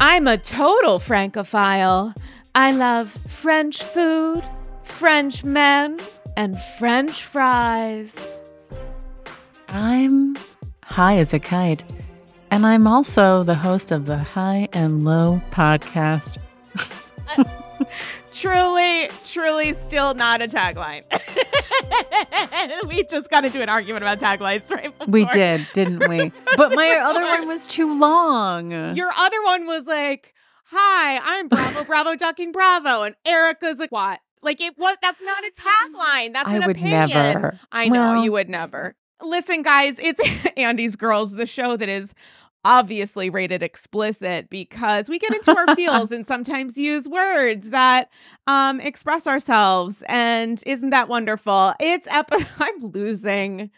I'm a total Francophile. I love French food, French men, and French fries. I'm high as a kite, and I'm also the host of the High and Low podcast. truly, truly still not a tagline. we just got into an argument about taglines right before. We did, didn't we? But my other one was too long. Your other one was like, "Hi, I'm Bravo, Bravo, ducking Bravo," and Erica's like, "What?" Like it was. That's not a tagline. That's I an would opinion. never. I know Well- you would never. Listen, guys, it's Andy's Girls, the show that is obviously rated explicit because we get into our feels and sometimes use words that um express ourselves and isn't that wonderful? It's epi- i'm losing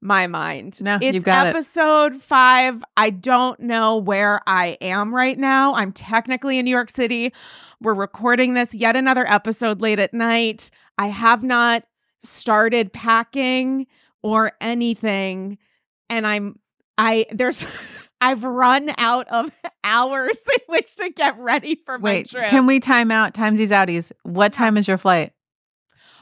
my mind. No, it's you've got it. episode five. I don't know where i am right now. I'm technically in new york city. We're recording this yet another episode late at night. I have not started packing or anything and i'm i there's i've run out of hours in which to get ready for my Wait, trip can we time out? Times these outies. What time is your flight?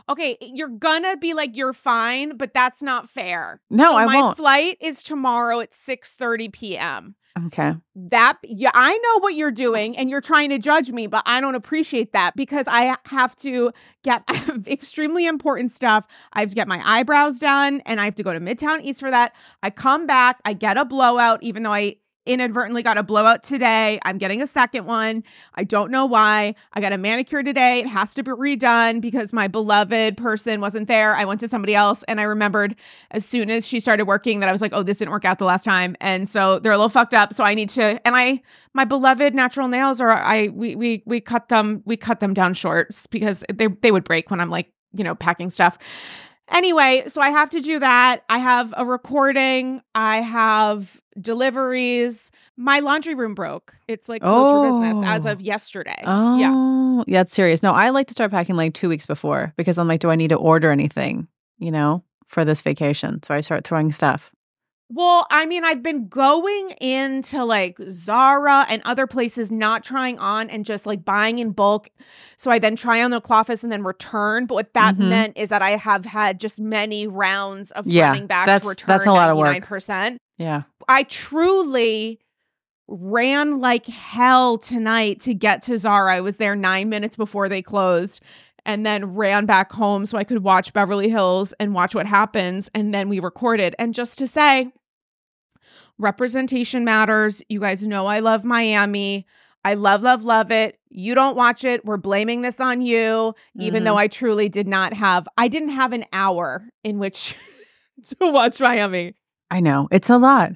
okay eh, you're gonna be like you're fine but that's not fair No, So I my won't. flight is tomorrow at 6 30 p.m Okay. that yeah i know what you're doing and you're trying to judge me but i don't appreciate that because i have to get extremely important stuff i have to get my eyebrows done and i have to go to midtown east for that i come back i get a blowout even though i inadvertently got a blowout today i'm getting a second one i don't know why i got a manicure today it has to be redone because my beloved person wasn't there i went to somebody else and i remembered as soon as she started working that I was like, oh, this didn't work out the last time. And so they're a little fucked up. So I need to and I my beloved natural nails are I we we we cut them we cut them down short because they they would break when I'm like, you know, packing stuff. Anyway, so I have to do that. I have a recording, I have deliveries. My laundry room broke. It's like closed for business as Oh. of yesterday. Oh, Yeah. yeah. That's serious. No, I like to start packing like two weeks before because I'm like, do I need to order anything, you know, for this vacation? So I start throwing stuff. Well, I mean, I've been going into like Zara and other places, not trying on and just like buying in bulk. So I then try on the Cloffice and then return. But what that Mhm. meant is that I have had just many rounds of Yeah, running back that's- to return that's a lot of work. 99%. Yeah. I truly ran like hell tonight to get to Zara. I was there nine minutes before they closed and then ran back home so I could watch Beverly Hills and watch what happens. And then we recorded. And just to say, representation matters. You guys know I love Miami. I love, love, love it. You don't watch it. We're blaming this on you, even Mhm. though I truly did not have, I didn't have an hour in which to watch Miami I know. It's a lot.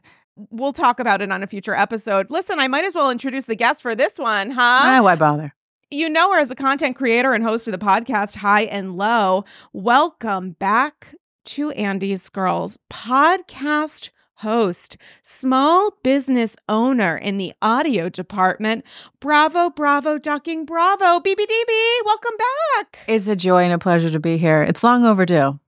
we'll talk about it on a future episode. Listen, I might as well introduce the guest for this one, huh? Ah, why bother? You know her as a content creator and host of the podcast High and Low. Welcome back to Andy's Girls podcast host, small business owner in the audio department. Bravo, bravo, ducking, bravo. BBDB, welcome back. It's a joy and a pleasure to be here. It's long overdue.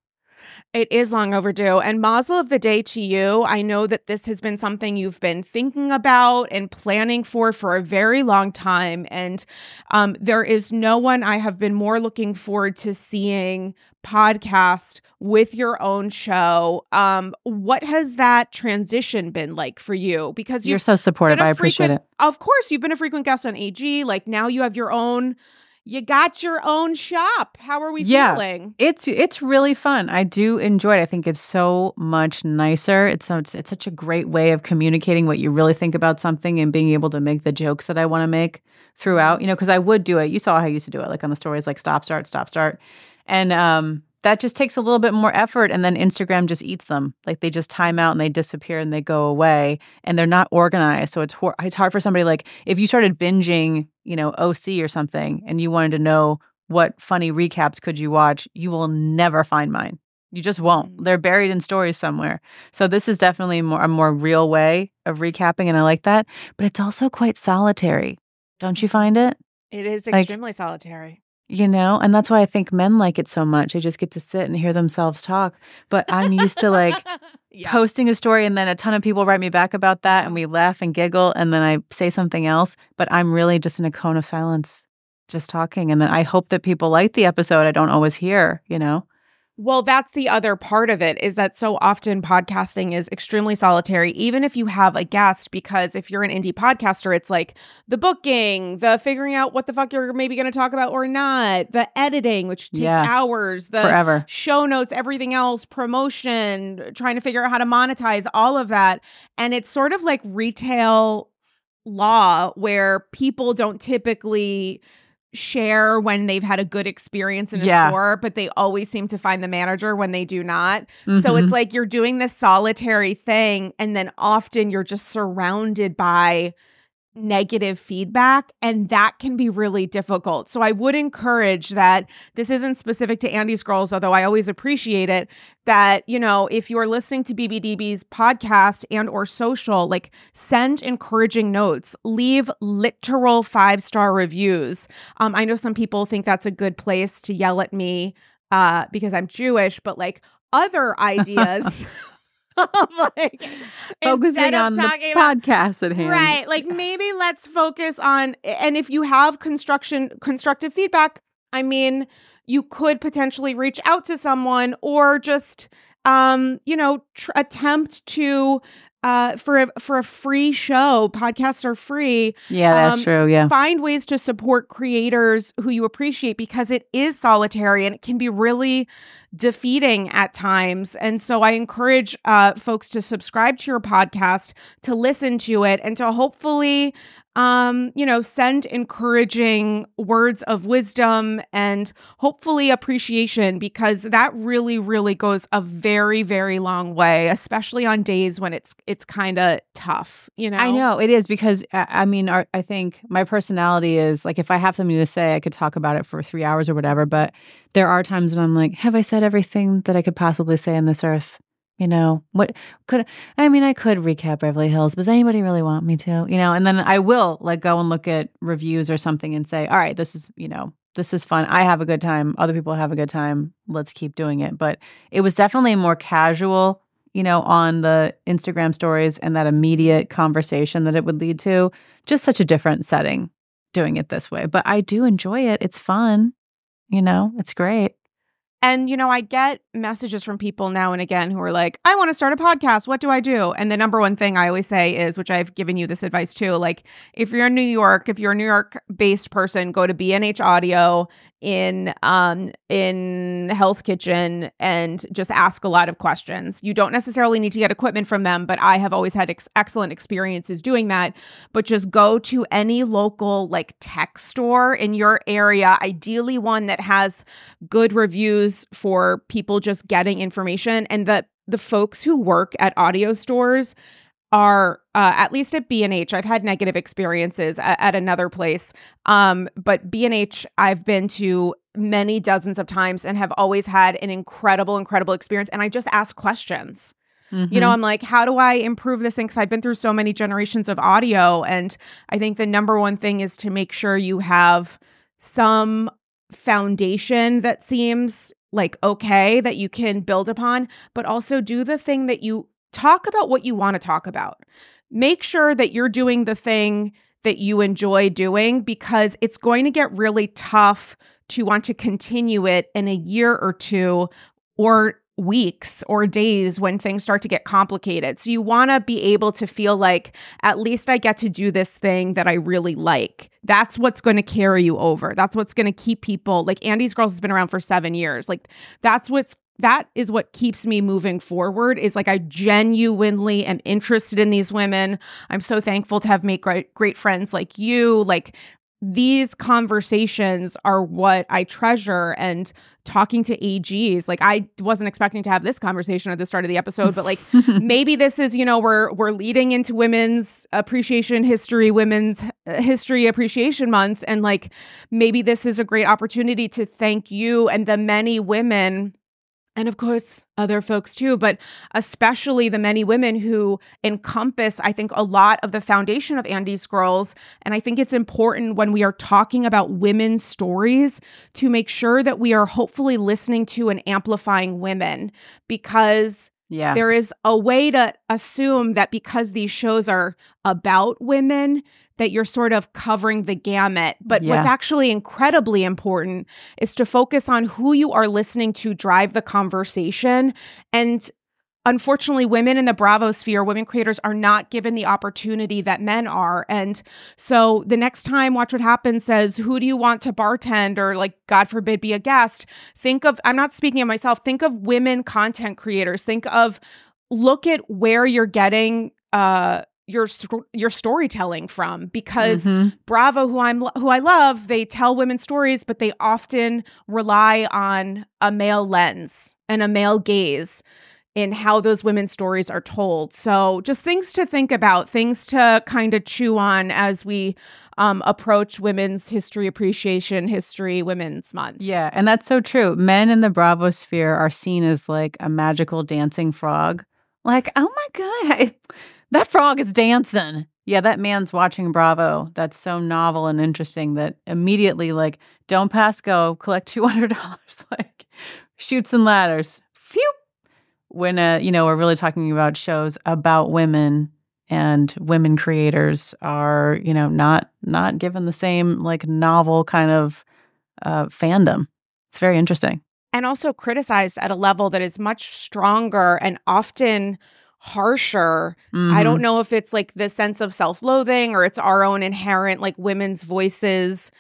It is long overdue. And mazel of the day to you. I know that this has been something you've been thinking about and planning for for a very long time. And um, there is no one I have been more looking forward to seeing podcast with your own show. Um, what has that transition been like for you? Because You're so supportive. I appreciate frequent- it. Of course, you've been a frequent guest on AG. Like now you have your own. You got your own shop. How are we Yeah. feeling? It's it's really fun. I do enjoy it. I think it's so much nicer. It's so it's, it's such a great way of communicating what you really think about something and being able to make the jokes that I want to make throughout. You know, because I would do it. You saw how I used to do it, like on the stories, like stop, start, stop, start, and um, that just takes a little bit more effort. And then Instagram just eats them. Like they just time out and they disappear and they go away, and they're not organized. So it's hor- it's hard for somebody like if you started binging, you know, OC or something, and you wanted to know what funny recaps could you watch, you will never find mine. You just won't. Mm. They're buried in stories somewhere. So this is definitely more a more real way of recapping and I like that, but it's also quite solitary. Don't you find it? It is Like- extremely solitary. You know? And that's why i think men like it so much. They just get to sit and hear themselves talk. But i'm used to like Yeah. posting a story and then a ton of people write me back about that and we laugh and giggle and then i say something else. But i'm really just in a cone of silence just talking. And then i hope that people like the episode i don't always hear you know Well, that's the other part of it is that so often podcasting is extremely solitary, even if you have a guest, because if you're an indie podcaster, it's like the booking, the figuring out what the fuck you're maybe going to talk about or not, the editing, which takes Yeah. hours, the forever show notes, everything else, promotion, trying to figure out how to monetize all of that. And it's sort of like retail law where people don't typically share when they've had a good experience in a Yeah. store, but they always seem to find the manager when they do not. So Mhm. it's like you're doing this solitary thing, and then often you're just surrounded by negative feedback and that can be really difficult. So I would encourage that this isn't specific to Andy's Girls although I always appreciate it that you know if you're listening to BBDB's podcast and or social like send encouraging notes, leave literal 5-star reviews. Um I know some people think that's a good place to yell at me uh because I'm Jewish but like other ideas like focusing on the talking about podcast at hand Right. Like maybe let's focus on and if you have construction constructive feedback, I mean, you could potentially reach out to someone or just um, you know, tr- attempt to uh for a for a free show, podcasts are free, yeah that's um, true yeah find ways to support creators who you appreciate because it is solitary and it can be really defeating at times. And so I encourage uh, folks to subscribe to your podcast, to listen to it, and to hopefully, um, you know, send encouraging words of wisdom and hopefully appreciation because that really, really goes a very, very long way, especially on days when it's it's kind of tough. You know, I know it is because I mean, our, I think my personality is like if I have something to say, I could talk about it for three hours or whatever. But there are times when I'm like, have I said everything that I could possibly say on this earth? You know, what could I mean? I could recap Beverly Hills, but does anybody really want me to? You know, and then I will like go and look at reviews or something and say, all right, this is you know, this is fun. I have a good time. Other people have a good time. Let's keep doing it. But it was definitely more casual you know, on the Instagram stories and that immediate conversation that it would lead to. Just such a different setting doing it this way. But I do enjoy it. It's fun. You know, it's great. And, you know, I get messages from people now and again who are like, I want to start a podcast. What do I do? And the number one thing I always say is, which I've given you this advice too, like if you're in New York, if you're a New York based person, go to B&H Audio in um in Hell's Kitchen and just ask a lot of questions. You don't necessarily need to get equipment from them, but I have always had ex- excellent experiences doing that. But just go to any local like tech store in your area, ideally one that has good reviews for people just getting information and the the folks who work at audio stores are uh, at least at B&H I've had negative experiences at, at another place um but B&H I've been to many dozens of times and have always had an incredible incredible experience and I just ask questions you know, Mhm. I'm like, how do I improve this thing? Because I've been through so many generations of audio. And I think the number one thing is to make sure you have some foundation that seems like okay that you can build upon, but also do the thing that you talk about what you want to talk about. Make sure that you're doing the thing that you enjoy doing because it's going to get really tough to want to continue it in a year or two or weeks or days when things start to get complicated. So you want to be able to feel like at least I get to do this thing that I really like. That's what's going to carry you over. That's what's going to keep people like Andy's Girls has been around for 7 years. Like that's what's that is what keeps me moving forward is like I genuinely am interested in these women. I'm so thankful to have made great great friends like you. Like these conversations are what I treasure and talking to AGs like I wasn't expecting to have this conversation at the start of the episode but like maybe this is you know we're we're leading into women's appreciation history women's uh, history appreciation month and like maybe this is a great opportunity to thank you and the many women and of course other folks too but especially the many women who encompass i think a lot of the foundation of andy's girls and i think it's important when we are talking about women's stories to make sure that we are hopefully listening to and amplifying women because Yeah. there is a way to assume that because these shows are about women that you're sort of covering the gamut. But what's actually incredibly important is to focus on who you are listening to drive the conversation. And unfortunately women in the bravo sphere women creators are not given the opportunity that men are. And so the next time watch what happens says who do you want to bartend? or like god forbid be a guest. Think of i'm not speaking of myself think of women content creators. Think of look at where you're getting uh your your storytelling from because Mhm. Bravo, who I'm who I love, they tell women's stories, but they often rely on a male lens and a male gaze in how those women's stories are told. So just things to think about, things to kind of chew on as we um, approach Women's History Appreciation History Women's Month. Yeah, and that's so true. Men in the Bravo sphere are seen as like a magical dancing frog. Like, oh my god, I- that frog is dancing. Yeah, that man's watching Bravo. That's so novel and interesting that immediately, like, don't pass go, collect two hundred dollars, like, shoots and ladders. Phew. When uh, you know, we're really talking about shows about women and women creators are, you know, not not given the same like novel kind of uh, fandom. It's very interesting. and also criticized at a level that is much stronger and often harsher. I Mhm. don't know if it's like the sense of self loathing or it's our own inherent, like women's voices.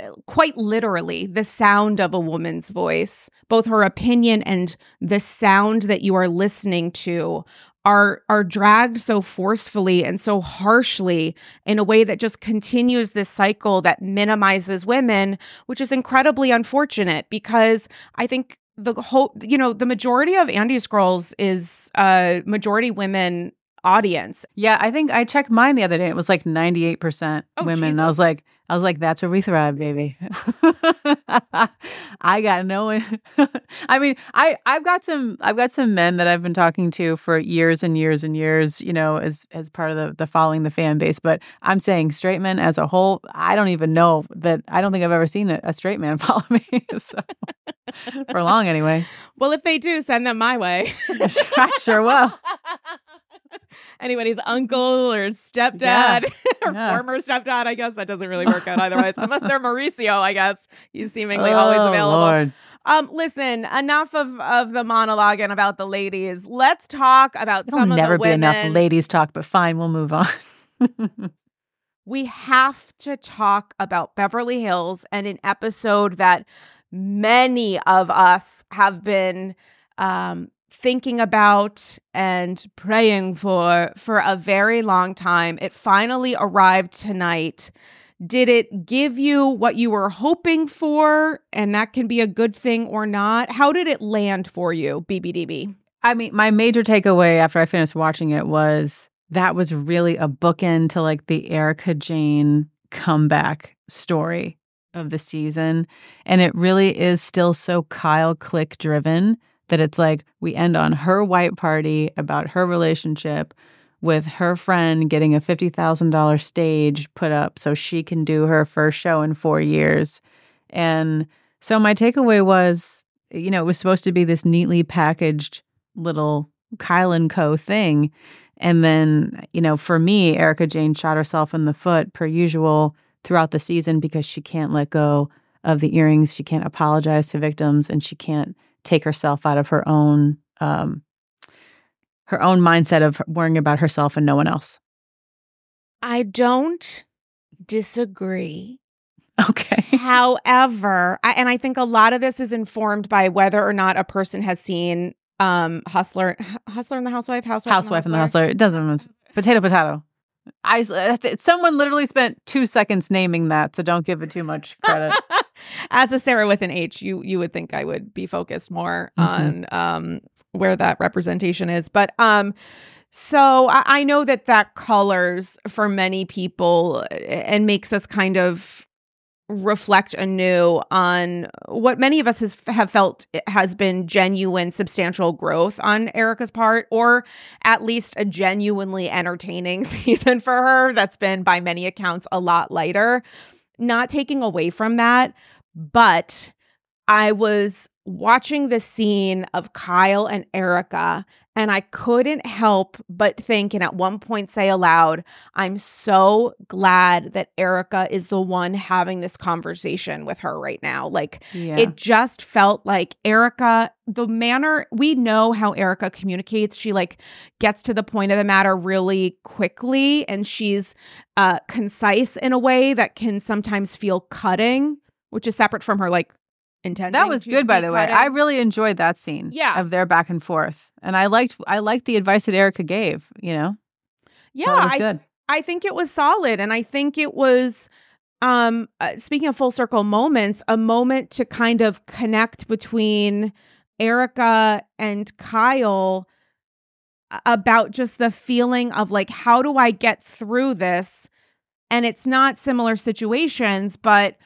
uh, Quite literally, the sound of a woman's voice, both her opinion and the sound that you are listening to, are are dragged so forcefully and so harshly in a way that just continues this cycle that minimizes women, which is incredibly unfortunate because I think the whole you know the majority of Andy's girls is uh majority women audience Yeah, I think I checked mine the other day. It was like ninety eight percent Oh, women. I was like, I was like, that's where we thrive, baby. I got no. I mean, I I've got some I've got some men that I've been talking to for years and years and years. You know, as as part of the the following the fan base. But I'm saying straight men as a whole. I don't even know that. I don't think I've ever seen a, a straight man follow me. so, for long, anyway. well if they do send them my way I sure will. Anybody's uncle or stepdad Yeah. or Yeah. former stepdad i guess that doesn't really work out otherwise unless they're mauricio i guess he's seemingly always Oh, available Lord. um listen enough of of the monologue and about the ladies let's talk about It'll some never of the be enough ladies talk, but fine, we'll move on. we have to talk about Beverly Hills and an episode that many of us have been um, thinking about and praying for for a very long time. It finally arrived tonight. Did it give you what you were hoping for? And that can be a good thing or not. How did it land for you, BBDB? I mean, my major takeaway after I finished watching it was that was really a bookend to like the Erika Jayne comeback story of the season. And it really is still so Kyle Click driven that it's like we end on her white party about her relationship with her friend getting a $50,000 stage put up so she can do her first show in four years. And so my takeaway was, you know, it was supposed to be this neatly packaged little Kyle and Co thing. And then, you know, for me, Erika Jayne shot herself in the foot per usual throughout the season because she can't let go of the earrings. She can't apologize to victims and she can't take herself out of her own um her own mindset of worrying about herself and no one else. I don't disagree. Okay. However, I, and I think a lot of this is informed by whether or not a person has seen um Hustler, Hustler and the Housewife, Housewife, Housewife and the hustler. It doesn't potato potato. I someone literally spent two seconds naming that, so don't give it too much credit. As a Sarah with an H, you you would think I would be focused more Mhm. on um where that representation is, but um. So I, I know that that colors for many people uh, and makes us kind of reflect anew on what many of us has, have felt has been genuine, substantial growth on Erika's part, or at least a genuinely entertaining season for her that's been, by many accounts, a lot lighter. Not taking away from that, but I was watching the scene of Kyle and Erika, and I couldn't help but think and at one point say aloud, I'm so glad that Erika is the one having this conversation with her right now. Like, yeah. it just felt like Erika, the manner we know how Erika communicates, she like gets to the point of the matter really quickly and she's uh, concise in a way that can sometimes feel cutting which is separate from her like intending. That was good, by the way. I really enjoyed that scene. Yeah. of their back and forth, and I liked I liked the advice that Erika gave. You know. Yeah, I th- I think it was solid, and I think it was. Um, uh, speaking of full circle moments, a moment to kind of connect between Erika and Kyle about just the feeling of like, how do I get through this? And it's not similar situations, but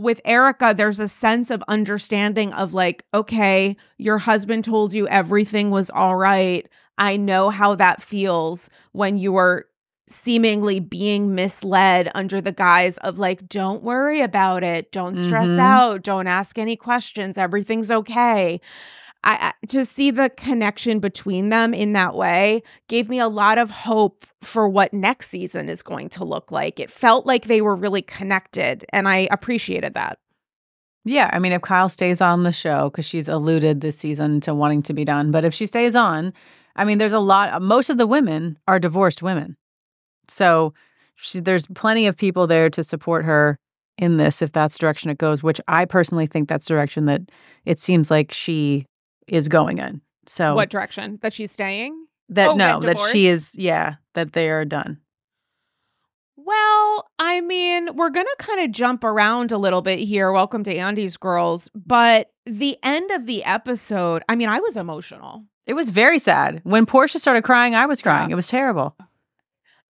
with Erika, there's a sense of understanding of like, okay, your husband told you everything was all right. I know how that feels when you are seemingly being misled under the guise of like, don't worry about it. Don't stress mm-hmm. out. Don't ask any questions. Everything's okay. I, to see the connection between them in that way gave me a lot of hope for what next season is going to look like. It felt like they were really connected, and I appreciated that. Yeah, I mean, if Kyle stays on the show, because she's alluded this season to wanting to be done, but if she stays on, I mean, there's a lot, most of the women are divorced women. So she, there's plenty of people there to support her in this if that's direction it goes, which I personally think that's direction that it seems like she is going in. So what direction? That she's staying? That oh, no, that she is yeah, that they are done. Well, I mean, we're going to kind of jump around a little bit here. Welcome to Andy's Girls. But the end of the episode, I mean, I was emotional. It was very sad. When Portia started crying, I was crying. Yeah. It was terrible.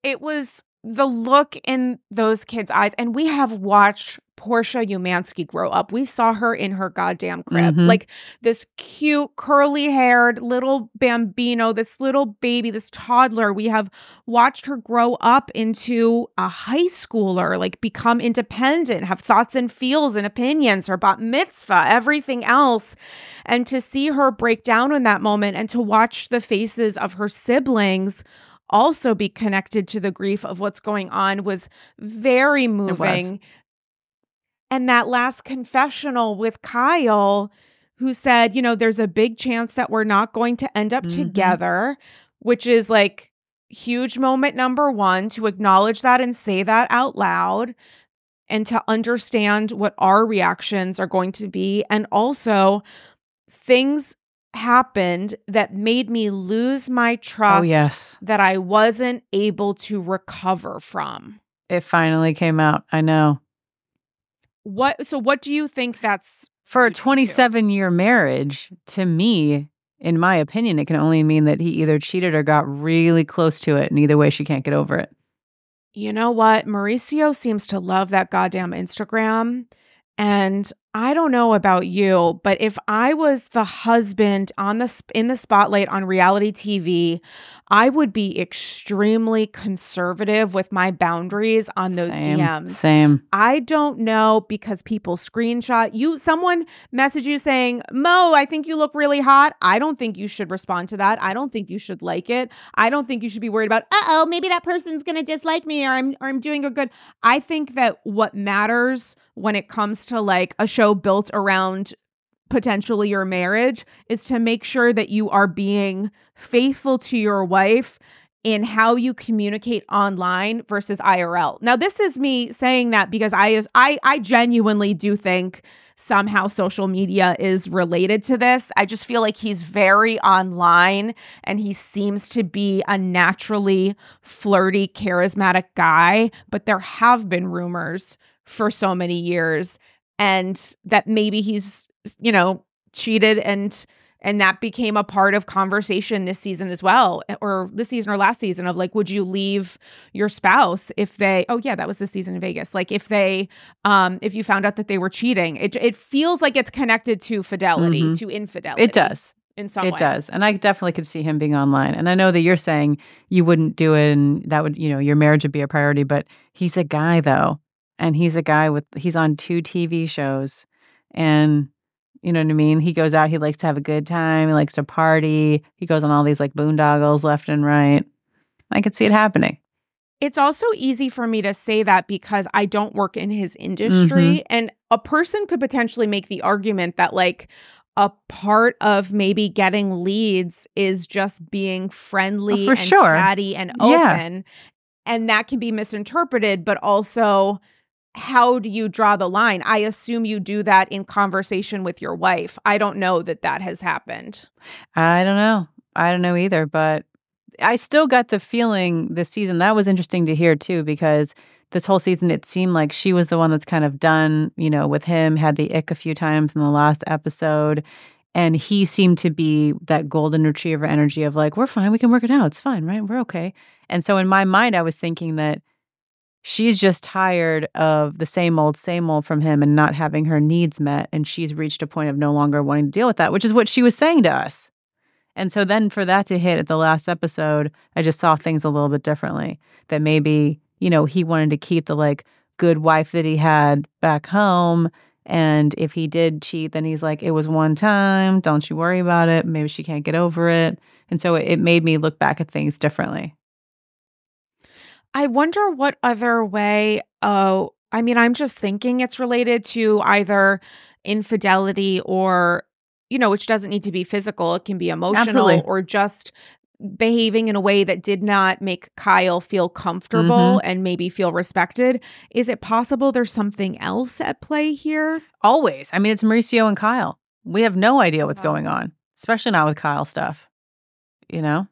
It was the look in those kids' eyes. And we have watched Portia Umansky grow up. We saw her in her goddamn crib. Mm-hmm. Like this cute, curly haired little bambino, this little baby, this toddler. We have watched her grow up into a high schooler, like become independent, have thoughts and feels and opinions, her bat mitzvah, everything else. And to see her break down in that moment and to watch the faces of her siblings also be connected to the grief of what's going on was very moving. And that last confessional with Kyle, who said, you know, there's a big chance that we're not going to end up mm-hmm. together, which is like huge moment number one to acknowledge that and say that out loud and to understand what our reactions are going to be. And also, things happened that made me lose my trust oh, yes. that I wasn't able to recover from. It finally came out. I know. What so what do you think that's for a 27 year marriage to me in my opinion it can only mean that he either cheated or got really close to it and either way she can't get over it. You know what? Mauricio seems to love that goddamn Instagram and I don't know about you, but if I was the husband on the in the spotlight on reality TV, I would be extremely conservative with my boundaries on those same, DMs. Same. I don't know because people screenshot you. Someone message you saying, "Mo, I think you look really hot." I don't think you should respond to that. I don't think you should like it. I don't think you should be worried about, "Uh oh, maybe that person's gonna dislike me, or I'm or I'm doing a good." I think that what matters when it comes to like a show built around potentially your marriage is to make sure that you are being faithful to your wife in how you communicate online versus IRL. Now this is me saying that because I I I genuinely do think somehow social media is related to this. I just feel like he's very online and he seems to be a naturally flirty, charismatic guy, but there have been rumors for so many years and that maybe he's you know cheated and and that became a part of conversation this season as well or this season or last season of like would you leave your spouse if they oh yeah that was the season in vegas like if they um if you found out that they were cheating it, it feels like it's connected to fidelity Mhm. to infidelity It does. in some It way does. And I definitely could see him being online. And I know that you're saying you wouldn't do it and that would, you know, your marriage would be a priority, but he's a guy though. And he's a guy with he's on two TV shows and you know what I mean? He goes out, he likes to have a good time, he likes to party. He goes on all these like boondoggles left and right. I could see it happening. it's also easy for me to say that because I don't work in his industry. Mm-hmm. And a person could potentially make the argument that, like, a part of maybe getting leads is just being friendly for and sure. chatty and Yeah. open. And that can be misinterpreted, but also, how do you draw the line? I assume you do that in conversation with your wife. I don't know that that has happened. I don't know. I don't know either, but I still got the feeling this season that was interesting to hear too, because this whole season it seemed like she was the one that's kind of done, you know, with him, had the ick a few times in the last episode. And he seemed to be that golden retriever energy of like, we're fine, we can work it out. It's fine, right? We're okay. And so in my mind, I was thinking that she's just tired of the same old, same old from him and not having her needs met. And she's reached a point of no longer wanting to deal with that, which is what she was saying to us. And so then for that to hit at the last episode, I just saw things a little bit differently. That maybe, you know, he wanted to keep the like good wife that he had back home. And if he did cheat, then he's like, it was one time. Don't you worry about it. Maybe she can't get over it. And so it, made me look back at things differently. I wonder what other way. Oh, I mean, I'm just thinking it's related to either infidelity or, you know, which doesn't need to be physical. It can be emotional Absolutely. or just behaving in a way that did not make Kyle feel comfortable mm-hmm. and maybe feel respected. Is it possible there's something else at play here? Always. I mean, it's Mauricio and Kyle. We have no idea what's going on, especially not with Kyle stuff. You know,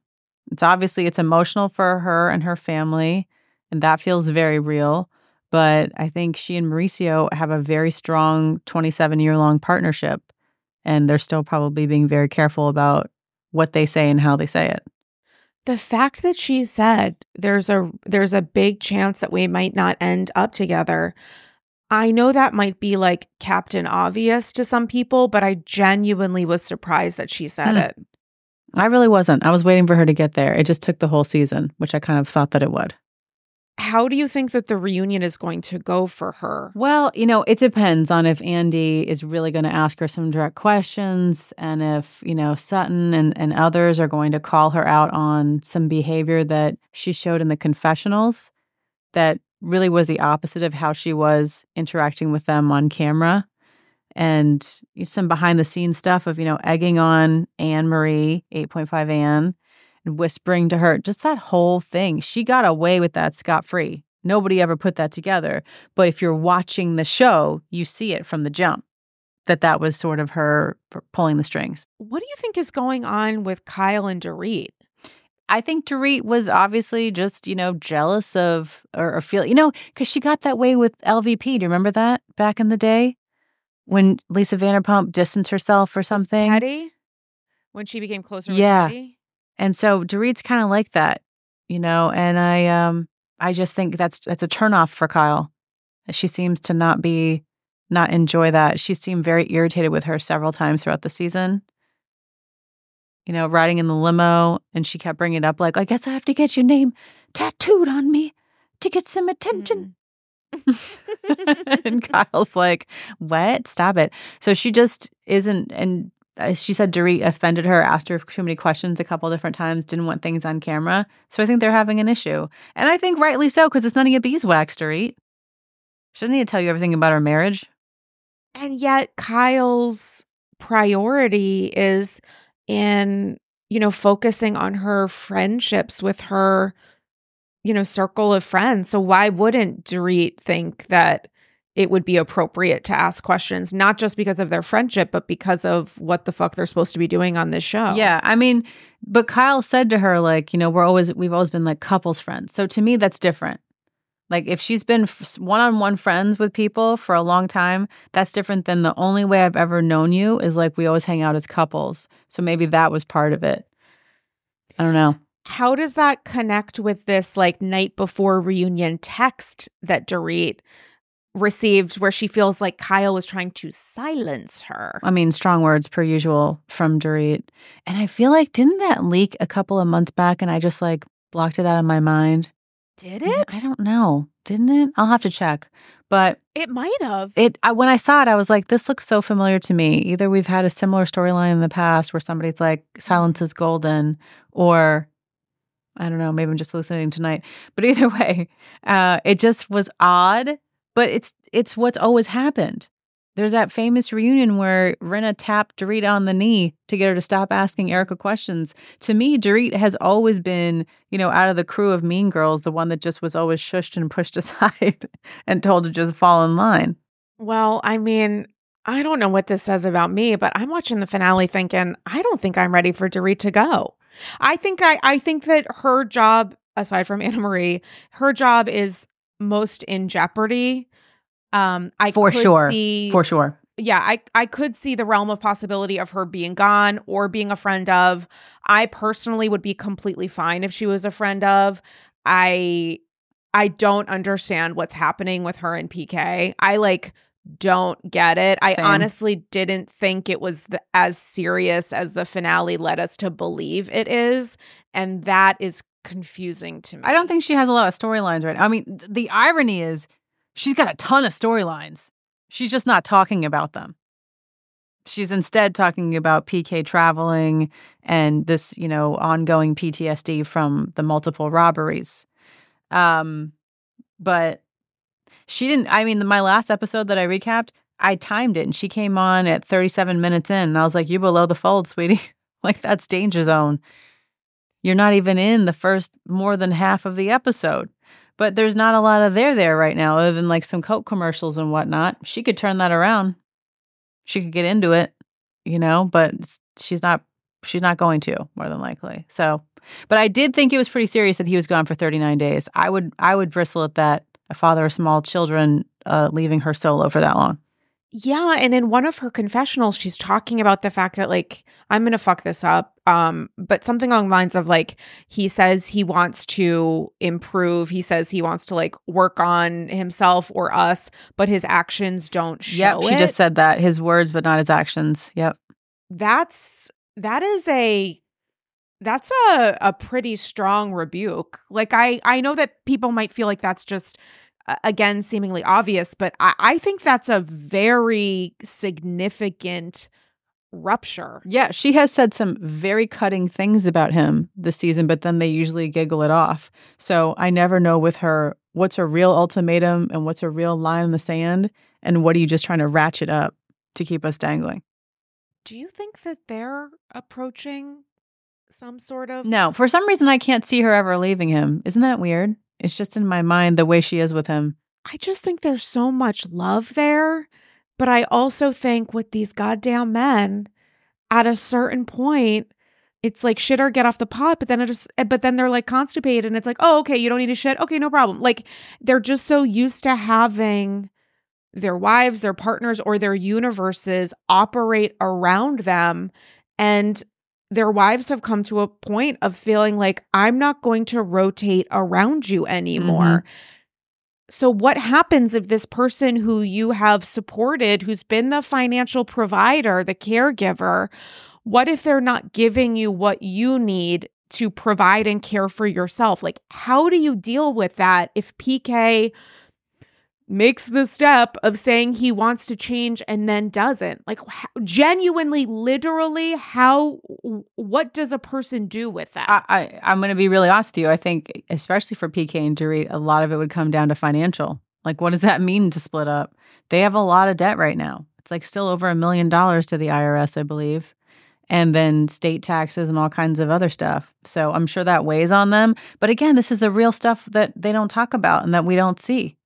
it's obviously it's emotional for her and her family, and that feels very real. But I think she and Mauricio have a very strong 27 year long partnership, and they're still probably being very careful about what they say and how they say it. The fact that she said there's a there's a big chance that we might not end up together. I know that might be like Captain Obvious to some people, but I genuinely was surprised that she said Hmm. it. I really wasn't. I was waiting for her to get there. It just took the whole season, which I kind of thought that it would. How do you think that the reunion is going to go for her? Well, you know, it depends on if Andy is really going to ask her some direct questions and if, you know, Sutton and, and others are going to call her out on some behavior that she showed in the confessionals that really was the opposite of how she was interacting with them on camera. And some behind the scenes stuff of, you know, egging on Annemarie, 8.5 Anne, and whispering to her, just that whole thing. She got away with that scot free. Nobody ever put that together. But if you're watching the show, you see it from the jump that that was sort of her pulling the strings. What do you think is going on with Kyle and Dorit? I think Dorit was obviously just, you know, jealous of or, or feel, you know, because she got that way with LVP. Do you remember that back in the day when Lisa Vanderpump distanced herself or Was something? Teddi? When she became closer Yeah. with Teddi? And so Dorit's kind of like that, you know, and I um I just think that's that's a turnoff for Kyle. She seems to not be not enjoy that. She seemed very irritated with her several times throughout the season. You know, riding in the limo and she kept bringing it up like, I guess I have to get your name tattooed on me to get some attention. and Kyle's like, "What? Stop it!" So she just isn't. And uh, she said Dorit offended her, asked her too many questions a couple different times, didn't want things on camera. So I think they're having an issue, and I think rightly so because it's none of your beeswax, Dorit. She doesn't need to tell you everything about her marriage. And yet Kyle's priority is in, you know, focusing on her friendships with her, you know, circle of friends. So why wouldn't Dorit think that it would be appropriate to ask questions, not just because of their friendship, but because of what the fuck they're supposed to be doing on this show? Yeah, I mean, but Kyle said to her like, you know, we're always we've always been like couples friends. So to me, that's different. Like if she's been one on one friends with people for a long time, that's different than the only way I've ever known you is like we always hang out as couples. So maybe that was part of it. I don't know. How does that connect with this like night before reunion text that Dorit received where she feels like Kyle was trying to silence her? I mean, strong words per usual from Dorit. And I feel like didn't that leak a couple of months back and I just like blocked it out of my mind? Did it? I don't know. Didn't it? I'll have to check. But it might have. It I, when I saw it, I was like, "This looks so familiar to me." Either we've had a similar storyline in the past where somebody's like, "Silence is golden," or I don't know. Maybe I'm just hallucinating tonight. But either way, uh, it just was odd. But it's it's what's always happened. There's that famous reunion where Rinna tapped Dorit on the knee to get her to stop asking Erika questions. To me, Dorit has always been, you know, out of the crew of Mean Girls, the one that just was always shushed and pushed aside and told to just fall in line. Well, I mean, I don't know what this says about me, but I'm watching the finale thinking, I don't think I'm ready for Dorit to go. I think I I think that her job, aside from Annemarie, her job is most in jeopardy um, I for sure, see, for sure. Yeah, I I could see the realm of possibility of her being gone or being a friend of. I personally would be completely fine if she was a friend of. I I don't understand what's happening with her and PK. I like don't get it. I honestly didn't think it was the, as serious as the finale led us to believe it is, and that is confusing to me. I don't think she has a lot of storylines right now. I mean, th- the irony is She's got a ton of storylines. She's just not talking about them. She's instead talking about PK traveling and this, you know, ongoing PTSD from the multiple robberies. Um, but she didn't. I mean, my last episode that I recapped, I timed it and she came on at 37 minutes in. And I was like, You below the fold, sweetie. like, that's danger zone. You're not even in the first more than half of the episode but there's not a lot of there there right now other than like some coke commercials and whatnot she could turn that around she could get into it you know but she's not she's not going to more than likely so but i did think it was pretty serious that he was gone for 39 days i would i would bristle at that a father of small children uh, leaving her solo for that long yeah, and in one of her confessionals, she's talking about the fact that like I'm gonna fuck this up, um, but something along the lines of like he says he wants to improve. He says he wants to like work on himself or us, but his actions don't show. Yep, she just said that his words, but not his actions. Yep, that's that is a that's a a pretty strong rebuke. Like I I know that people might feel like that's just again seemingly obvious, but I, I think that's a very significant rupture. Yeah, she has said some very cutting things about him this season, but then they usually giggle it off. So I never know with her what's her real ultimatum and what's her real line in the sand, and what are you just trying to ratchet up to keep us dangling. Do you think that they're approaching some sort of No, for some reason I can't see her ever leaving him. Isn't that weird? It's just in my mind the way she is with him. I just think there's so much love there. But I also think with these goddamn men, at a certain point, it's like shit or get off the pot, but then it's eh, but then they're like constipated and it's like, oh, okay, you don't need to shit. Okay, no problem. Like they're just so used to having their wives, their partners, or their universes operate around them. And their wives have come to a point of feeling like I'm not going to rotate around you anymore. Mm-hmm. So, what happens if this person who you have supported, who's been the financial provider, the caregiver, what if they're not giving you what you need to provide and care for yourself? Like, how do you deal with that if PK makes the step of saying he wants to change and then doesn't like how, genuinely literally how what does a person do with that i, I am going to be really honest with you i think especially for pk and Dorit, a lot of it would come down to financial like what does that mean to split up they have a lot of debt right now it's like still over a million dollars to the irs i believe and then state taxes and all kinds of other stuff. So I'm sure that weighs on them. But again, this is the real stuff that they don't talk about and that we don't see.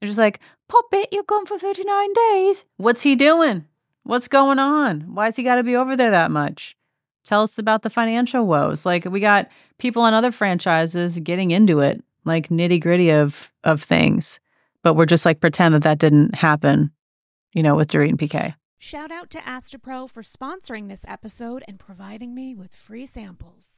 They're just like, Puppet, you're gone for 39 days. What's he doing? What's going on? Why's he got to be over there that much? Tell us about the financial woes. Like, we got people on other franchises getting into it like nitty gritty of of things, but we're just like pretend that that didn't happen, you know, with Dorit and PK. Shout out to Astepro for sponsoring this episode and providing me with free samples.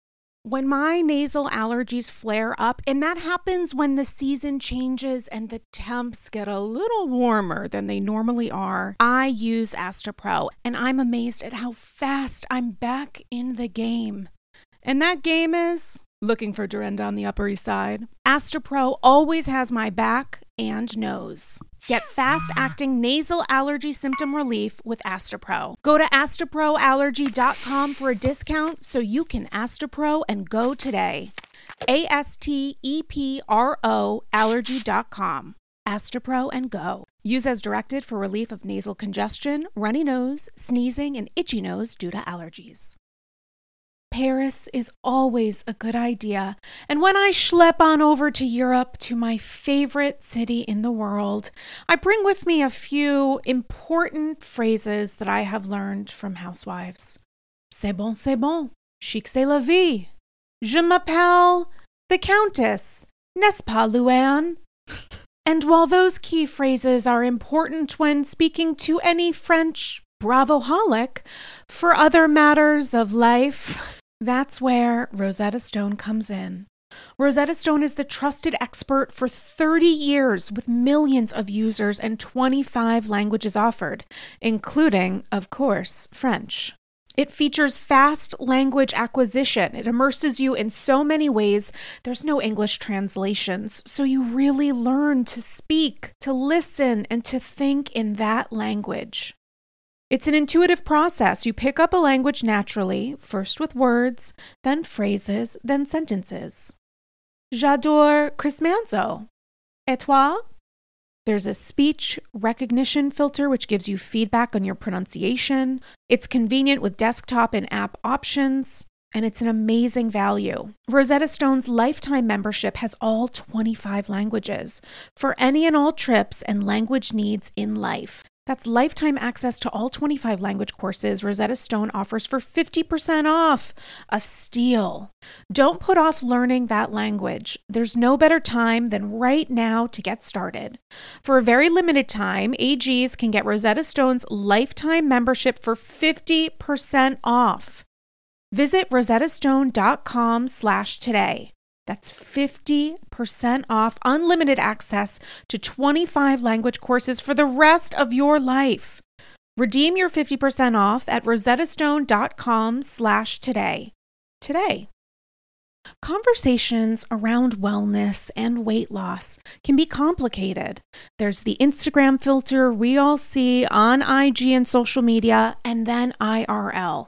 When my nasal allergies flare up, and that happens when the season changes and the temps get a little warmer than they normally are, I use Astepro, and I'm amazed at how fast I'm back in the game. And that game is looking for Dorinda on the Upper East Side. Astepro always has my back and nose. Get fast acting nasal allergy symptom relief with Astepro. Go to asteproallergy.com for a discount so you can Astepro and go today. A S T E P R O allergy.com. Astepro and go. Use as directed for relief of nasal congestion, runny nose, sneezing, and itchy nose due to allergies. Paris is always a good idea. And when I schlep on over to Europe, to my favorite city in the world, I bring with me a few important phrases that I have learned from housewives. C'est bon, c'est bon. Chic, c'est la vie. Je m'appelle the Countess. N'est-ce pas, Luann? and while those key phrases are important when speaking to any French bravoholic, for other matters of life, that's where Rosetta Stone comes in. Rosetta Stone is the trusted expert for 30 years with millions of users and 25 languages offered, including, of course, French. It features fast language acquisition. It immerses you in so many ways. There's no English translations, so you really learn to speak, to listen, and to think in that language. It's an intuitive process. You pick up a language naturally, first with words, then phrases, then sentences. J'adore Chris Manzo. Et toi? There's a speech recognition filter which gives you feedback on your pronunciation. It's convenient with desktop and app options, and it's an amazing value. Rosetta Stone's lifetime membership has all 25 languages for any and all trips and language needs in life. That's lifetime access to all 25 language courses Rosetta Stone offers for 50% off. A steal. Don't put off learning that language. There's no better time than right now to get started. For a very limited time, AGs can get Rosetta Stone's lifetime membership for 50% off. Visit rosettastone.com slash today. That's 50% off unlimited access to 25 language courses for the rest of your life. Redeem your 50% off at rosettastone.com slash today. Today. Conversations around wellness and weight loss can be complicated. There's the Instagram filter we all see on IG and social media, and then IRL.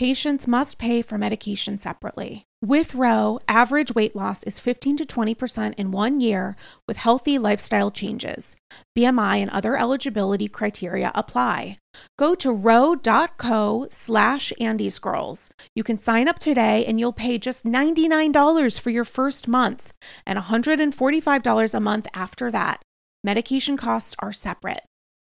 Patients must pay for medication separately. With Ro, average weight loss is 15 to 20% in one year with healthy lifestyle changes. BMI and other eligibility criteria apply. Go to ro.co slash AndysGirls. You can sign up today and you'll pay just $99 for your first month and $145 a month after that. Medication costs are separate.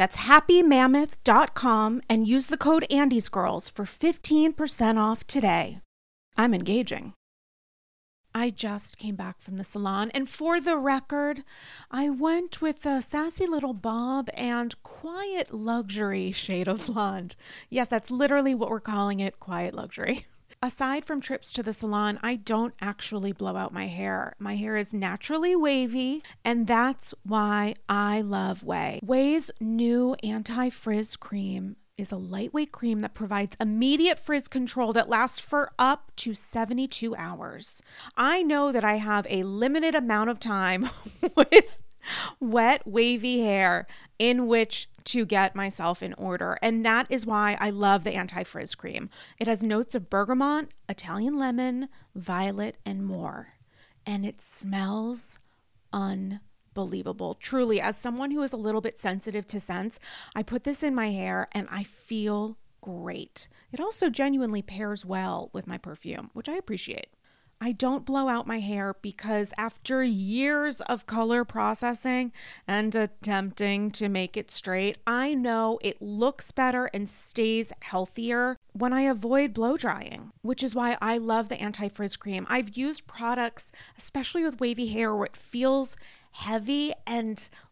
That's happymammoth.com and use the code AndysGirls for 15% off today. I'm engaging. I just came back from the salon, and for the record, I went with a sassy little bob and quiet luxury shade of blonde. Yes, that's literally what we're calling it quiet luxury. aside from trips to the salon, I don't actually blow out my hair. My hair is naturally wavy, and that's why I love Ouai. Ouai's new anti frizz cream is a lightweight cream that provides immediate frizz control that lasts for up to 72 hours. I know that I have a limited amount of time with wet, wavy hair in which to get myself in order. And that is why I love the anti frizz cream. It has notes of bergamot, Italian lemon, violet, and more. And it smells unbelievable. Truly, as someone who is a little bit sensitive to scents, I put this in my hair and I feel great. It also genuinely pairs well with my perfume, which I appreciate. I don't blow out my hair because after years of color processing and attempting to make it straight, I know it looks better and stays healthier when I avoid blow drying, which is why I love the anti frizz cream. I've used products, especially with wavy hair, where it feels heavy and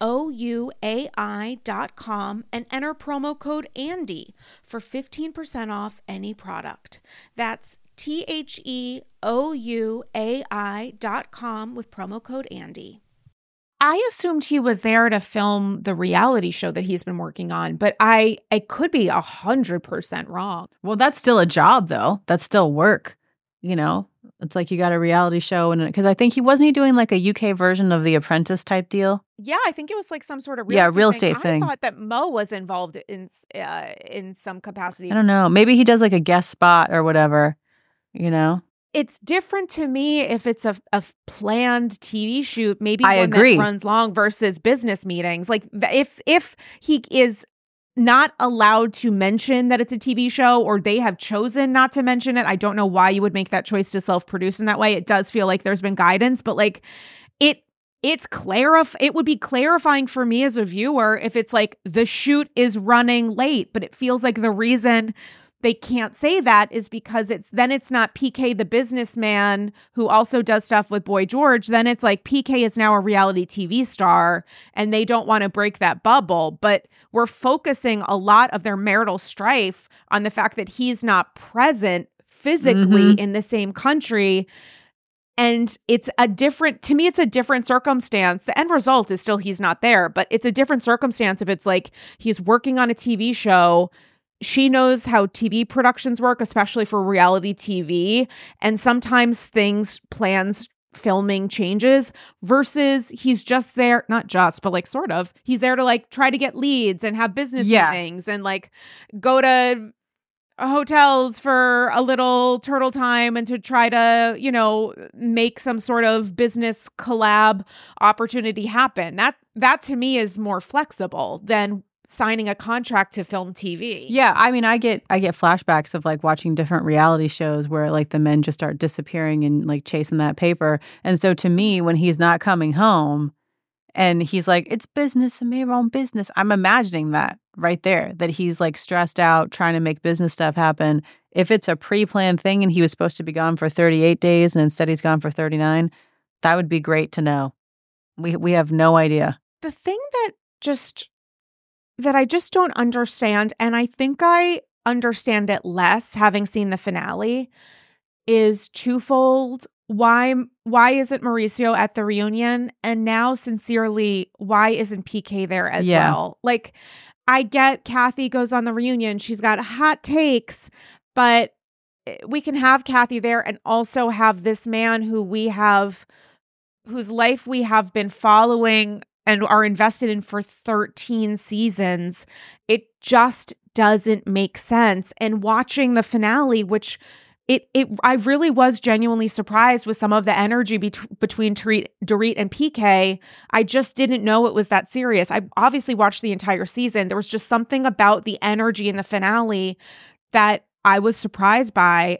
ouai.com and enter promo code ANDY for 15% off any product. That's T H E O U A I.com with promo code ANDY. I assumed he was there to film the reality show that he's been working on, but I I could be a hundred percent wrong. Well, that's still a job though. That's still work. You know, it's like you got a reality show, and because I think he wasn't he doing like a UK version of The Apprentice type deal. Yeah, I think it was like some sort of real yeah, estate real estate thing. I thought that Mo was involved in uh, in some capacity. I don't know. Maybe he does like a guest spot or whatever. You know, it's different to me if it's a, a planned TV shoot, maybe I one agree. that runs long versus business meetings. Like if if he is not allowed to mention that it's a TV show or they have chosen not to mention it, I don't know why you would make that choice to self-produce in that way. It does feel like there's been guidance, but like it it's clarif it would be clarifying for me as a viewer if it's like the shoot is running late, but it feels like the reason they can't say that is because it's then it's not PK the businessman who also does stuff with Boy George. Then it's like PK is now a reality TV star and they don't want to break that bubble. But we're focusing a lot of their marital strife on the fact that he's not present physically Mhm. in the same country. and it's a different to me it's a different circumstance the end result is still he's not there but it's a different circumstance if it's like he's working on a tv show she knows how tv productions work especially for reality tv and sometimes things plans filming changes versus he's just there not just but like sort of he's there to like try to get leads and have business Yeah. meetings and like go to hotels for a little turtle time and to try to you know make some sort of business collab opportunity happen that that to me is more flexible than signing a contract to film tv Yeah, I mean, I get I get flashbacks of like watching different reality shows where like the men just start disappearing and like chasing that paper. And so to me, when he's not coming home and he's like, "It's business, and your own business," I'm imagining that right there that he's like stressed out trying to make business stuff happen. If it's a pre-planned thing and he was supposed to be gone for 38 days and instead he's gone for 39, that would be great to know. We we have no idea. the thing that just that I just don't understand, and I think I understand it less having seen the finale, is twofold. Why why isn't Mauricio at the reunion? And now sincerely, why isn't PK there as Yeah. well? Like I get Kathy goes on the reunion, she's got hot takes, but eh, we can have Kathy there and also have this man who we have whose life we have been following and are invested in for 13 seasons, it just doesn't make sense. And watching the finale, which it it I really was genuinely surprised with some of the energy bet- between Dorit, Dorit and PK. I just didn't know it was that serious. I obviously watched the entire season. There was just something about the energy in the finale that I was surprised by.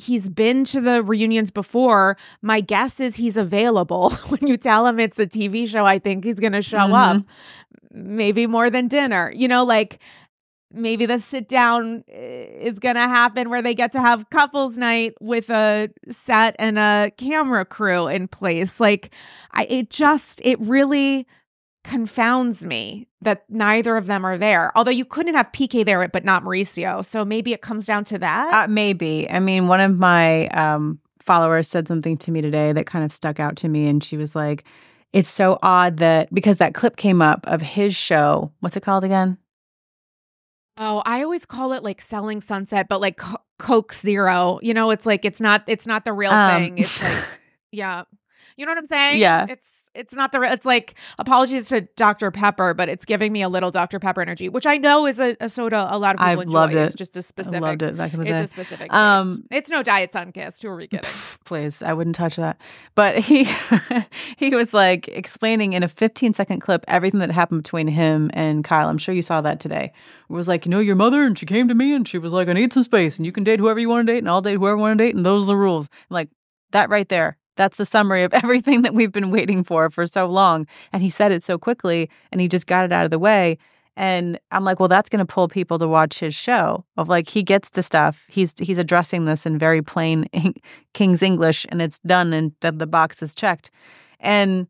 He's been to the reunions before. My guess is he's available. when you tell him it's a TV show, I think he's going to show Mhm. up. Maybe more than dinner. You know, like maybe the sit down is going to happen where they get to have couples night with a set and a camera crew in place. Like I it just it really confounds me that neither of them are there. Although you couldn't have PK there but not Mauricio. So maybe it comes down to that. Uh, maybe. I mean, one of my um, followers said something to me today that kind of stuck out to me. And she was like, it's so odd that because that clip came up of his show. What's it called again? Oh, I always call it like selling sunset, but like Co- Coke Zero. You know, it's like it's not it's not the real Um, thing. It's like yeah. You know what I'm saying? Yeah. It's it's not the it's like apologies to Dr. Pepper, but it's giving me a little Dr. Pepper energy, which I know is a, a soda a lot of people I've enjoy. loved It's just a specific loved it back in the It's day. a specific Um, taste. It's no diet sun kissed. Who are we kidding? Please, I wouldn't touch that. But he he was like explaining in a 15 second clip everything that happened between him and Kyle. I'm sure you saw that today. It was like, you know, your mother, and she came to me and she was like, I need some space, and you can date whoever you want to date, and I'll date whoever I want to date, and those are the rules. I'm like that right there. That's the summary of everything that we've been waiting for for so long. And he said it so quickly, and he just got it out of the way. And I'm like, well, that's going to pull people to watch his show. Of like, he gets to stuff. He's he's addressing this in very plain King's English, and it's done, and the, box is checked. And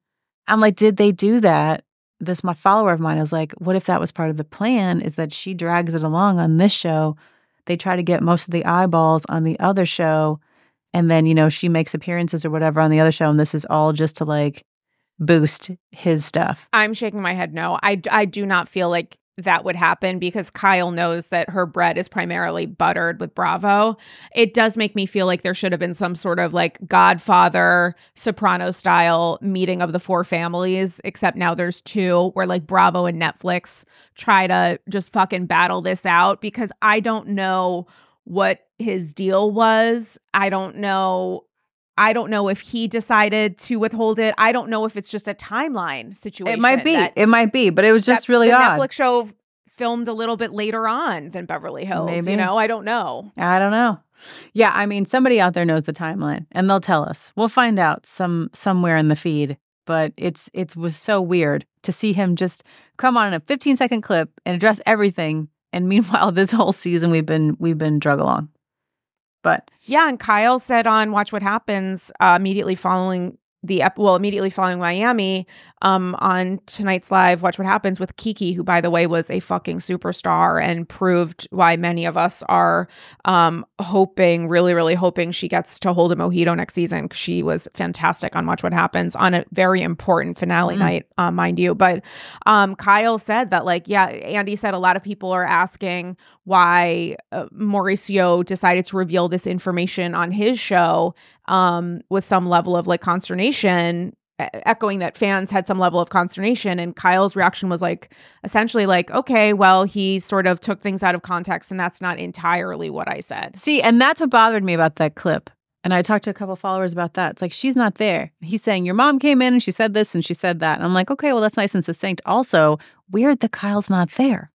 I'm like, did they do that? This my follower of mine is like, what if that was part of the plan? Is that she drags it along on this show? They try to get most of the eyeballs on the other show, and then you know she makes appearances or whatever on the other show, and this is all just to like boost his stuff. I'm shaking my head no. I, I do not feel like that would happen because Kyle knows that her bread is primarily buttered with Bravo. It does make me feel like there should have been some sort of like Godfather Soprano style meeting of the four families, except now there's two where like Bravo and Netflix try to just fucking battle this out because I don't know what his deal was. I don't know I don't know if he decided to withhold it. I don't know if it's just a timeline situation. It might be. that- it might be, but it was just really the odd. Netflix show filmed a little bit later on than Beverly Hills. Maybe. You know, I don't know. I don't know. Yeah, I mean, somebody out there knows the timeline, and they'll tell us. We'll find out some somewhere in the feed. But it's it was so weird to see him just come on in a 15 second clip and address everything. And meanwhile, this whole season we've been we've been drug along. But Yeah, and Kyle said on Watch What Happens uh, immediately following the ep- well immediately following Miami um on tonight's live watch what happens with Kiki who by the way was a fucking superstar and proved why many of us are um hoping really really hoping she gets to hold a mojito next season she was fantastic on watch what happens on a very important finale Mm. night uh, mind you but um Kyle said that like yeah Andy said a lot of people are asking why uh, Mauricio decided to reveal this information on his show um, with some level of like consternation, echoing that fans had some level of consternation. And Kyle's reaction was like, essentially, like, okay, well, he sort of took things out of context, and that's not entirely what I said. See, and that's what bothered me about that clip. And I talked to a couple followers about that. It's like she's not there. He's saying your mom came in and she said this and she said that. And I'm like, okay, well that's nice and succinct. Also, weird that Kyle's not there.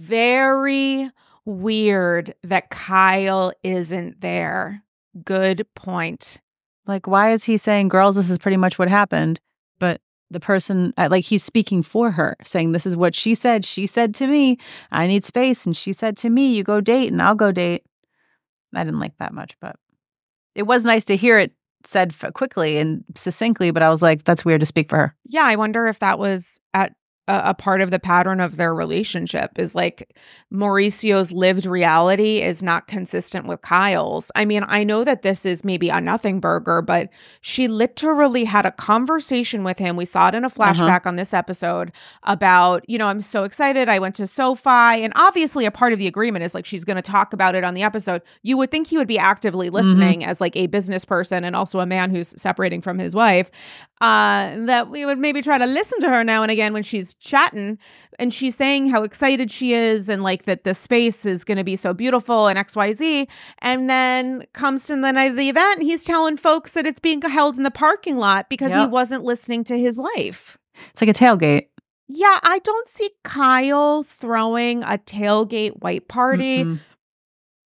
Very weird that Kyle isn't there. Good point. Like, why is he saying, girls, this is pretty much what happened? But the person, uh, like, he's speaking for her, saying, this is what she said. She said to me, I need space. And she said to me, you go date and I'll go date. I didn't like that much, but it was nice to hear it said quickly and succinctly. But I was like, that's weird to speak for her. Yeah, I wonder if that was at a, a part of the pattern of their relationship is like Mauricio's lived reality is not consistent with Kyle's. I mean, I know that this is maybe a nothing burger, but she literally had a conversation with him. We saw it in a flashback on this episode about, you know, I'm so excited. I went to SoFi. And obviously, a part of the agreement is like she's going to talk about it on the episode. You would think he would be actively listening as like a business person and also a man who's separating from his wife uh, that we would maybe try to listen to her now and again when she's chatting and she's saying how excited she is and like that the space is going to be so beautiful and XYZ. And then comes to the night of the event and he's telling folks that it's being held in the parking lot because he wasn't listening to his wife. It's like a tailgate. Yeah, I don't see Kyle throwing a tailgate white party Mm-mm.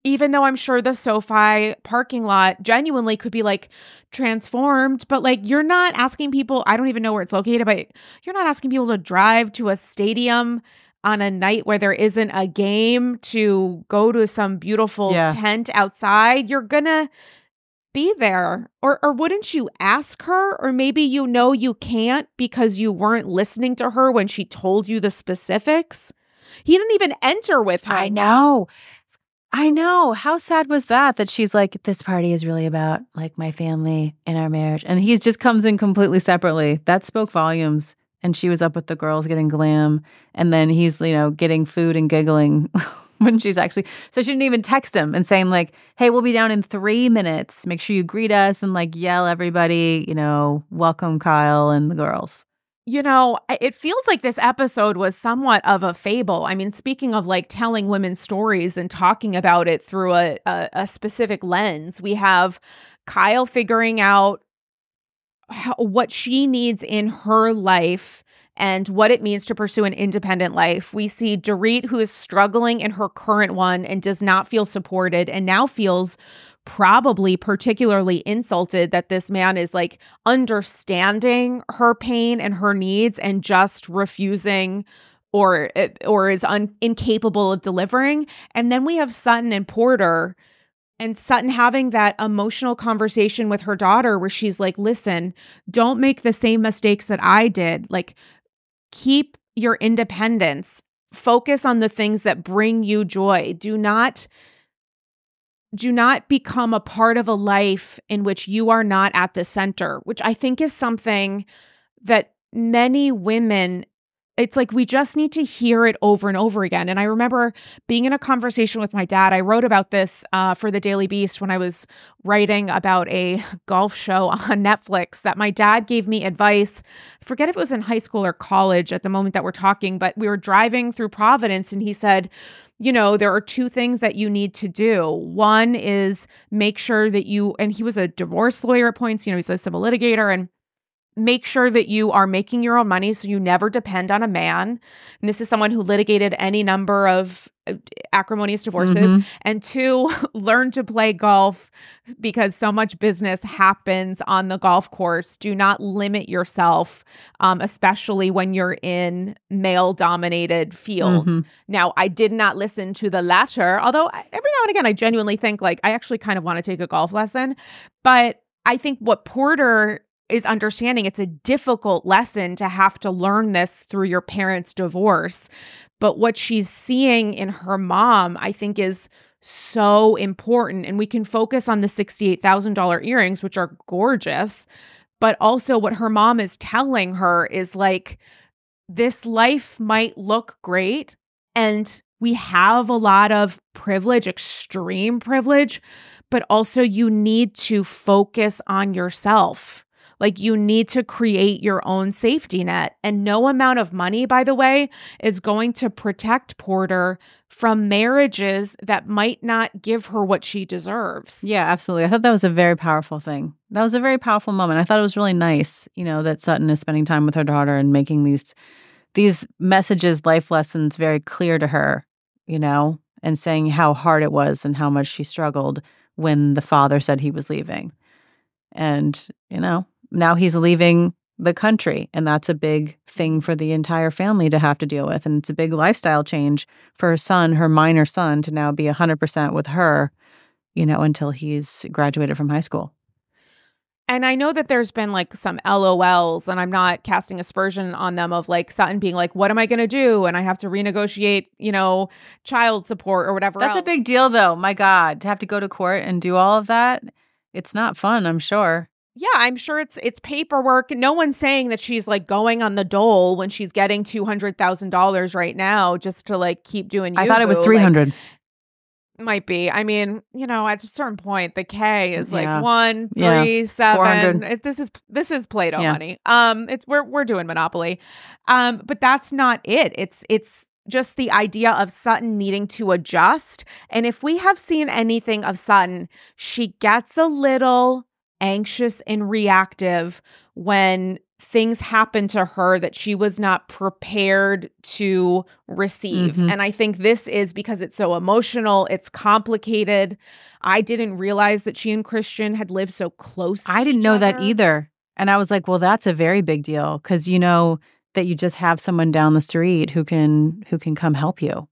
Even though I'm sure the SoFi parking lot genuinely could be like transformed, but like you're not asking people, I don't even know where it's located, but you're not asking people to drive to a stadium on a night where there isn't a game to go to some beautiful Yeah. tent outside. You're gonna be there. Or or wouldn't you ask her? Or maybe you know you can't because you weren't listening to her when she told you the specifics. He didn't even enter with her. I know. I know. How sad was that? That she's like, this party is really about like my family and our marriage. And he just comes in completely separately. That spoke volumes. And she was up with the girls getting glam. And then he's, you know, getting food and giggling when she's actually. So she didn't even text him and saying, like, hey, we'll be down in three minutes. Make sure you greet us and like yell everybody, you know, welcome Kyle and the girls. You know, it feels like this episode was somewhat of a fable. I mean, speaking of like telling women's stories and talking about it through a, a, a specific lens, we have Kyle figuring out how, what she needs in her life and what it means to pursue an independent life. We see Dorit, who is struggling in her current one and does not feel supported and now feels probably particularly insulted that this man is like understanding her pain and her needs and just refusing or eh, or is un- incapable of delivering. And then we have Sutton and Porter and Sutton having that emotional conversation with her daughter where she's like listen don't make the same mistakes that I did. Like keep your independence. Focus on the things that bring you joy. Do not do not become a part of a life in which you are not at the center, which I think is something that many women it's like we just need to hear it over and over again. And I remember being in a conversation with my dad. I wrote about this uh, for the Daily Beast when I was writing about a golf show on Netflix. That my dad gave me advice. I forget if it was in high school or college at the moment that we're talking, but we were driving through Providence, and he said, you know, there are two things that you need to do. One is make sure that you, and he was a divorce lawyer at points, you know, he's a civil litigator, and make sure that you are making your own money so you never depend on a man. And this is someone who litigated any number of uh, acrimonious divorces. Mhm. And two, learn to play golf because so much business happens on the golf course. Do not limit yourself, um, especially when you're in male dominated fields. Mhm. Now, I did not listen to the latter, although I- every now and again, I genuinely think like I actually kind of want to take a golf lesson. But I think what Porter is understanding it's a difficult lesson to have to learn this through your parents' divorce. But what she's seeing in her mom, I think, is so important. And we can focus on the $68,000 earrings, which are gorgeous. But also, what her mom is telling her is like, this life might look great. And we have a lot of privilege, extreme privilege, but also you need to focus on yourself. Like you need to create your own safety net. And no amount of money, by the way, is going to protect Porter from marriages that might not give her what she deserves. Yeah, absolutely. I thought that was a very powerful thing. That was a very powerful moment. I thought it was really nice, you know, that Sutton is spending time with her daughter and making these these messages, life lessons very clear to her, you know, and saying how hard it was and how much she struggled when the father said he was leaving. And, you know, now he's leaving the country. And that's a big thing for the entire family to have to deal with. And it's a big lifestyle change for her son, her minor son, to now be 100% with her, you know, until he's graduated from high school. And I know that there's been like some LOLs, and I'm not casting aspersion on them of like Sutton being like, what am I going to do? And I have to renegotiate, you know, child support or whatever. That's else. a big deal, though. My God, to have to go to court and do all of that, it's not fun, I'm sure. Yeah, I'm sure it's it's paperwork. No one's saying that she's like going on the dole when she's getting two hundred thousand dollars right now just to like keep doing. I thought it was three hundred. Like, might be. I mean, you know, at a certain point, the K is like Yeah. one, Yeah. seven. It, this is this is Play-Doh Yeah. money. Um, it's we're we're doing Monopoly, um, but that's not it. It's it's just the idea of Sutton needing to adjust. And if we have seen anything of Sutton, she gets a little anxious and reactive when things happened to her that she was not prepared to receive. Mhm. And I think this is because it's so emotional, it's complicated. I didn't realize that she and Christian had lived so close. I didn't know that either. And I was like, well, that's a very big deal because you know that you just have someone down the street who can who can come help you.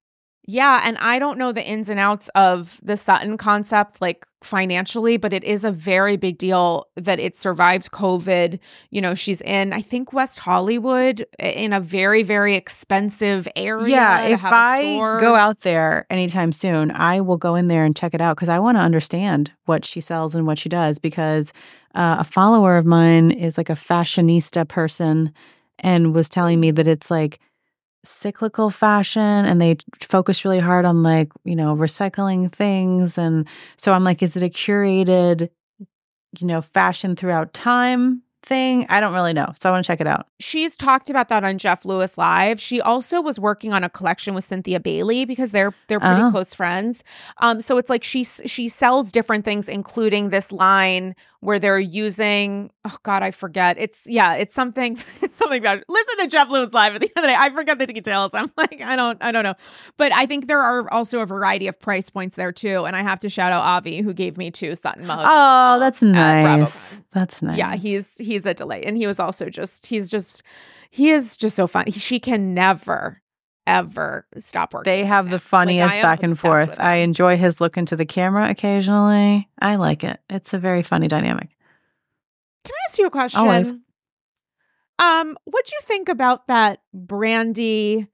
Yeah, and I don't know the ins and outs of the Sutton concept like financially, but it is a very big deal that it survived COVID. You know, she's in I think West Hollywood in a very very expensive area. yeah, if I go out there anytime soon, I will go in there and check it out because I want to understand what she sells and what she does. Because uh, a follower of mine is like a fashionista person and was telling me that it's like cyclical fashion and they focus really hard on like, you know, recycling things. And so I'm like, is it a curated, you know, fashion throughout time thing? I don't really know. So I want to check it out. She's talked about that on Jeff Lewis Live. She also was working on a collection with Cynthia Bailey because they're they're pretty Oh. close friends. Um, so it's like she she sells different things, including this line where they're using oh god I forget it's yeah it's something it's something about listen to Jeff Lewis Live at the end of the day I forget the details I'm like I don't I don't know but I think there are also a variety of price points there too and I have to shout out Avi who gave me two Sutton mugs. Oh, um, that's nice. That's nice. Yeah, he's he's a delight, and he was also just he's just he is just so fun. He- She can never ever stop working. They have the funniest am back and forth. I enjoy his look into the camera occasionally. I like it. It's a very funny dynamic. Can I ask you a question? Always. Um, what do you think about that Brandy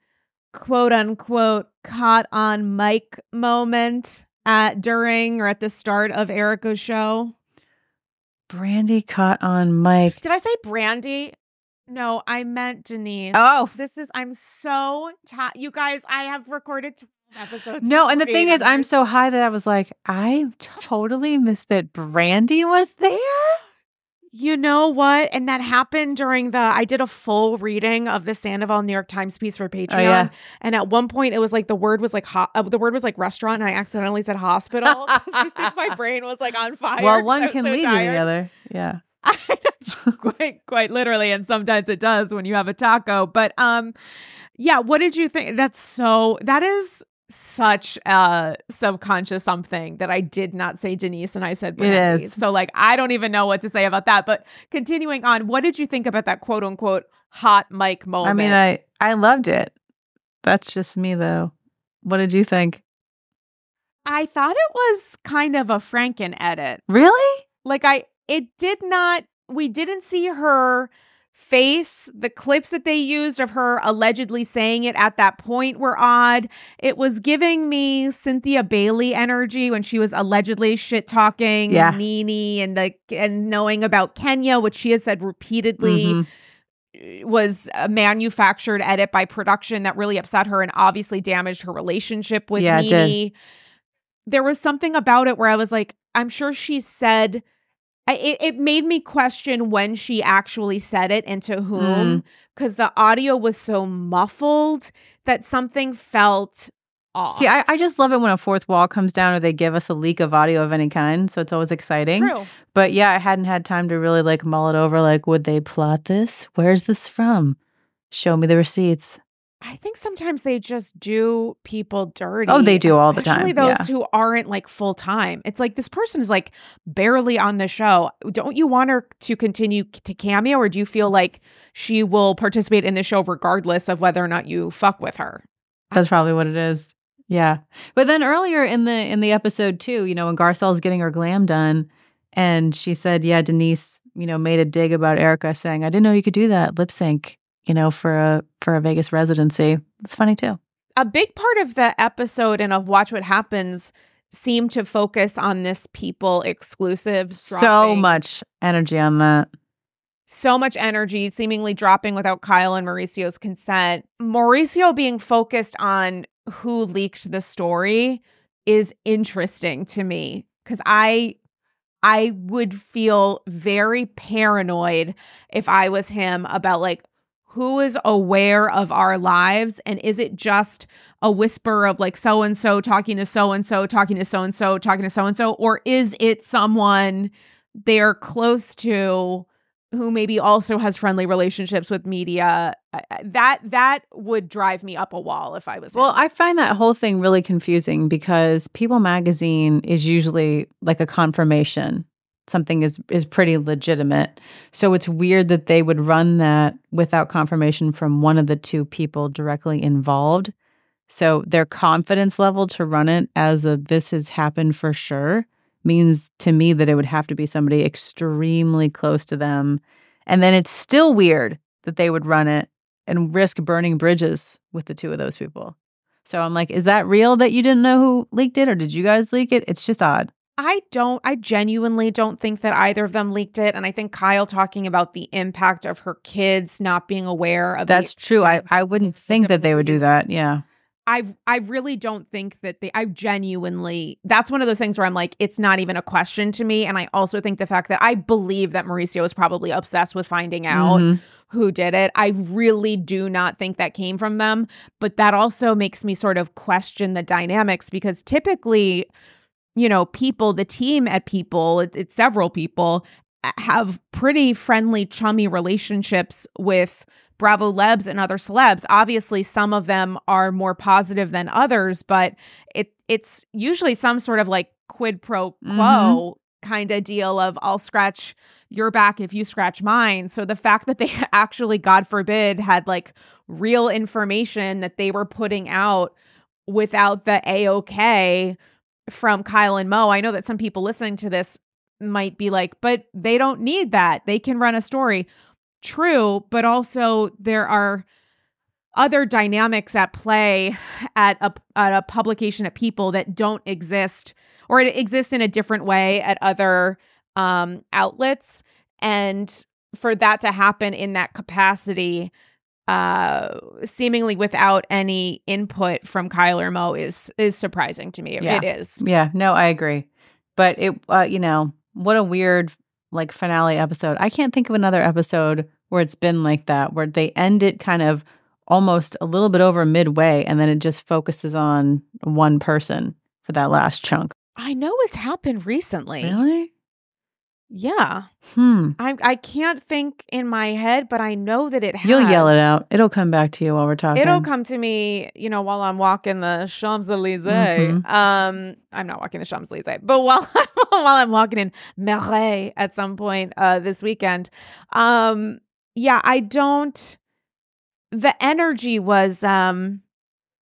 quote unquote caught on mic moment at during or at the start of Erika's show? Brandy caught on mic. Did I say Brandy? No, I meant Denise. Oh, This is I'm so ta- you guys. I have recorded episodes. no. And the thing is, I'm so high that I was like, I totally missed that Brandy was there. You know what? And that happened during the I did a full reading of the Sandoval New York Times piece for Patreon. Oh, yeah. And at one point it was like the word was like ho- uh, the word was like restaurant and I accidentally said hospital. I think my brain was like on fire. Well, one can so lead to tired. the other. Yeah. quite quite literally and sometimes it does when you have a taco. But um yeah, what did you think? That's so that is such a subconscious something that I did not say Denise and I said Brandy. is. So like I don't even know what to say about that. But continuing on, what did you think about that quote unquote hot mic moment? I mean, I I loved it. That's just me, though. What did you think? I thought it was kind of a Franken edit. Really? Like I it did not we didn't see her face. The clips that they used of her allegedly saying it at that point were odd. It was giving me Cynthia Bailey energy when she was allegedly shit talking Yeah. NeNe and the and knowing about Kenya, which she has said repeatedly Mhm. was a manufactured edit by production that really upset her and obviously damaged her relationship with Yeah, NeNe. There was something about it where I was like, I'm sure she said I, it, it made me question when she actually said it and to Mm. whom because the audio was so muffled that something felt off. See, I, I just love it when a fourth wall comes down or they give us a leak of audio of any kind. So it's always exciting. True. But yeah, I hadn't had time to really like mull it over. Like, would they plot this? Where's this from? Show me the receipts. I think sometimes they just do people dirty. Oh, they do all the time. especially those yeah. who aren't like full time. It's like this person is like barely on the show. Don't you want her to continue to cameo, or do you feel like she will participate in the show regardless of whether or not you fuck with her? That's probably what it is. Yeah. But then earlier in the in the episode too, you know, when Garcelle's getting her glam done and she said, Yeah, Denise, you know, made a dig about Erika saying, I didn't know you could do that, lip sync, you know, for a for a Vegas residency. It's funny too. a big part of the episode and of Watch What Happens seemed to focus on this people exclusive. So much energy on that. so much energy, seemingly dropping without Kyle and Mauricio's consent. Mauricio being focused on who leaked the story is interesting to me because I I would feel very paranoid if I was him about like who is aware of our lives and is it just a whisper of like so and so talking to so and so talking to so and so talking to so and so or is it someone they're close to who maybe also has friendly relationships with media that that would drive me up a wall if I was Well. I find that whole thing really confusing because People Magazine is usually like a confirmation. Something is is pretty legitimate. So it's weird that they would run that without confirmation from one of the two people directly involved. So their confidence level to run it as a this has happened for sure means to me that it would have to be somebody extremely close to them. And then it's still weird that they would run it and risk burning bridges with the two of those people. So I'm like, is that real that you didn't know who leaked it or did you guys leak it? It's just odd. I don't, I genuinely don't think that either of them leaked it. And I think Kyle talking about the impact of her kids not being aware of it. That's the, true. I, I wouldn't think that they would do that. Yeah. I I really don't think that they I genuinely that's one of those things where I'm like it's not even a question to me and I also think the fact that I believe that Mauricio is probably obsessed with finding out Mhm. who did it. I really do not think that came from them, but that also makes me sort of question the dynamics because typically you know, people, the team at people, it, it's several people have pretty friendly, chummy relationships with Bravolebs and other celebs. Obviously, some of them are more positive than others, but it it's usually some sort of like quid pro quo mm-hmm. kind of deal of I'll scratch your back if you scratch mine. So the fact that they actually, God forbid, had like real information that they were putting out without the A-OK from Kyle and Mo. I know that some people listening to this might be like, but they don't need that. They can run a story. True, but also there are other dynamics at play at a at a publication at people that don't exist or it exists in a different way at other um outlets and for that to happen in that capacity uh seemingly without any input from Kyle or Mo is is surprising to me. Yeah. It is. Yeah. No, I agree. But it, uh, you know, what a weird like finale episode. I can't think of another episode where it's been like that, where they end it kind of almost a little bit over midway and then it just focuses on one person for that last chunk. I know it's happened recently. Really? Yeah. Hmm. I I can't think in my head, but I know that it has. You'll yell it out. It'll come back to you while we're talking. It'll come to me, you know, while I'm walking the Champs Elysees. Mhm. Um, I'm not walking the Champs Elysees, but while while I'm walking in Marais at some point uh, this weekend, um, yeah, I don't. The energy was um,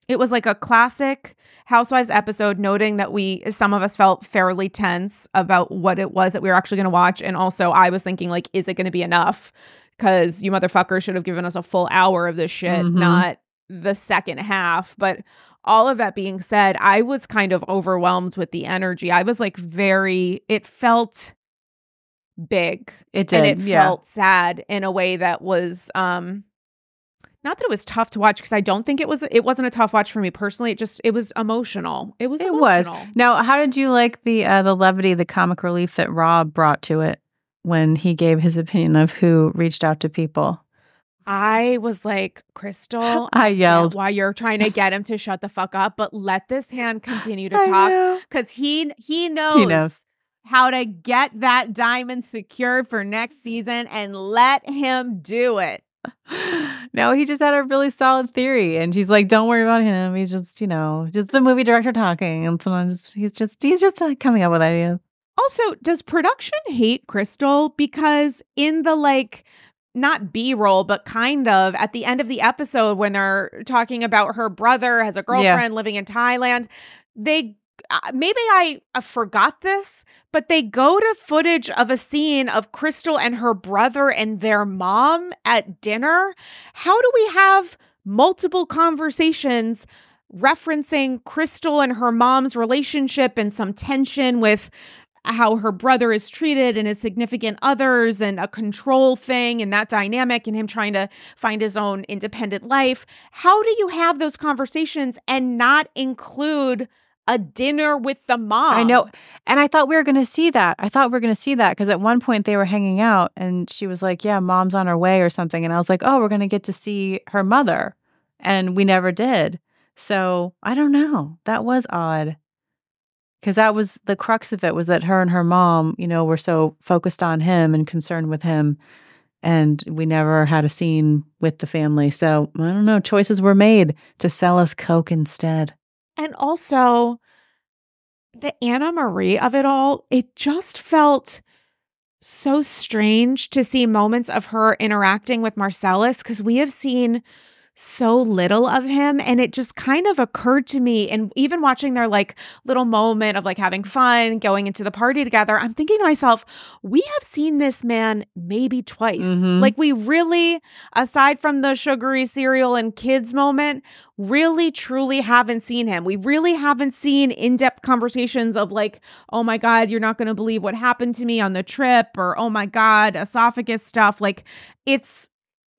it was like a classic Housewives episode, noting that we, some of us felt fairly tense about what it was that we were actually going to watch. And also, I was thinking, like, is it going to be enough? Because you motherfuckers should have given us a full hour of this shit, Mhm. not the second half. But all of that being said, I was kind of overwhelmed with the energy. I was like, very, it felt big It did. and it yeah. felt sad in a way that was um not that it was tough to watch because I don't think it was it wasn't a tough watch for me personally. It just it was emotional. It was It was. Now, how did you like the uh, the levity, the comic relief that Rob brought to it when he gave his opinion of who reached out to people? I was like, Crystal, I yelled. why you're trying to get him to shut the fuck up, but let this hand continue to talk because he he knows, knows. how to get that diamond secured for next season and let him do it. No, he just had a really solid theory, and she's like, "Don't worry about him. He's just, you know, just the movie director talking." And sometimes he's just, he's just like coming up with ideas. Also, does production hate Crystal? Because in the like, not B roll, but kind of at the end of the episode when they're talking about her brother has a girlfriend living in Thailand, they maybe I forgot this, but they go to footage of a scene of Crystal and her brother and their mom at dinner. How do we have multiple conversations referencing Crystal and her mom's relationship and some tension with how her brother is treated and his significant others and a control thing and that dynamic and him trying to find his own independent life. How do you have those conversations and not include a dinner with the mom? I know. And I thought we were going to see that. I thought we were going to see that because at one point they were hanging out and she was like, Yeah, mom's on her way or something. And I was like, Oh, we're going to get to see her mother. And we never did. So I don't know. That was odd. Because that was the crux of it was that her and her mom, you know, were so focused on him and concerned with him. And we never had a scene with the family. So I don't know. Choices were made to sell us Coke instead. And also, the Annemarie of it all, it just felt so strange to see moments of her interacting with Marcellus because we have seen so little of him and it just kind of occurred to me and even watching their like little moment of like having fun going into the party together i'm thinking to myself we have seen this man maybe twice Mhm. like we really aside from the sugary cereal and kids moment really truly haven't seen him. We really haven't seen in-depth conversations of like, "Oh my god, you're not going to believe what happened to me on the trip," or "Oh my god, esophagus stuff." Like it's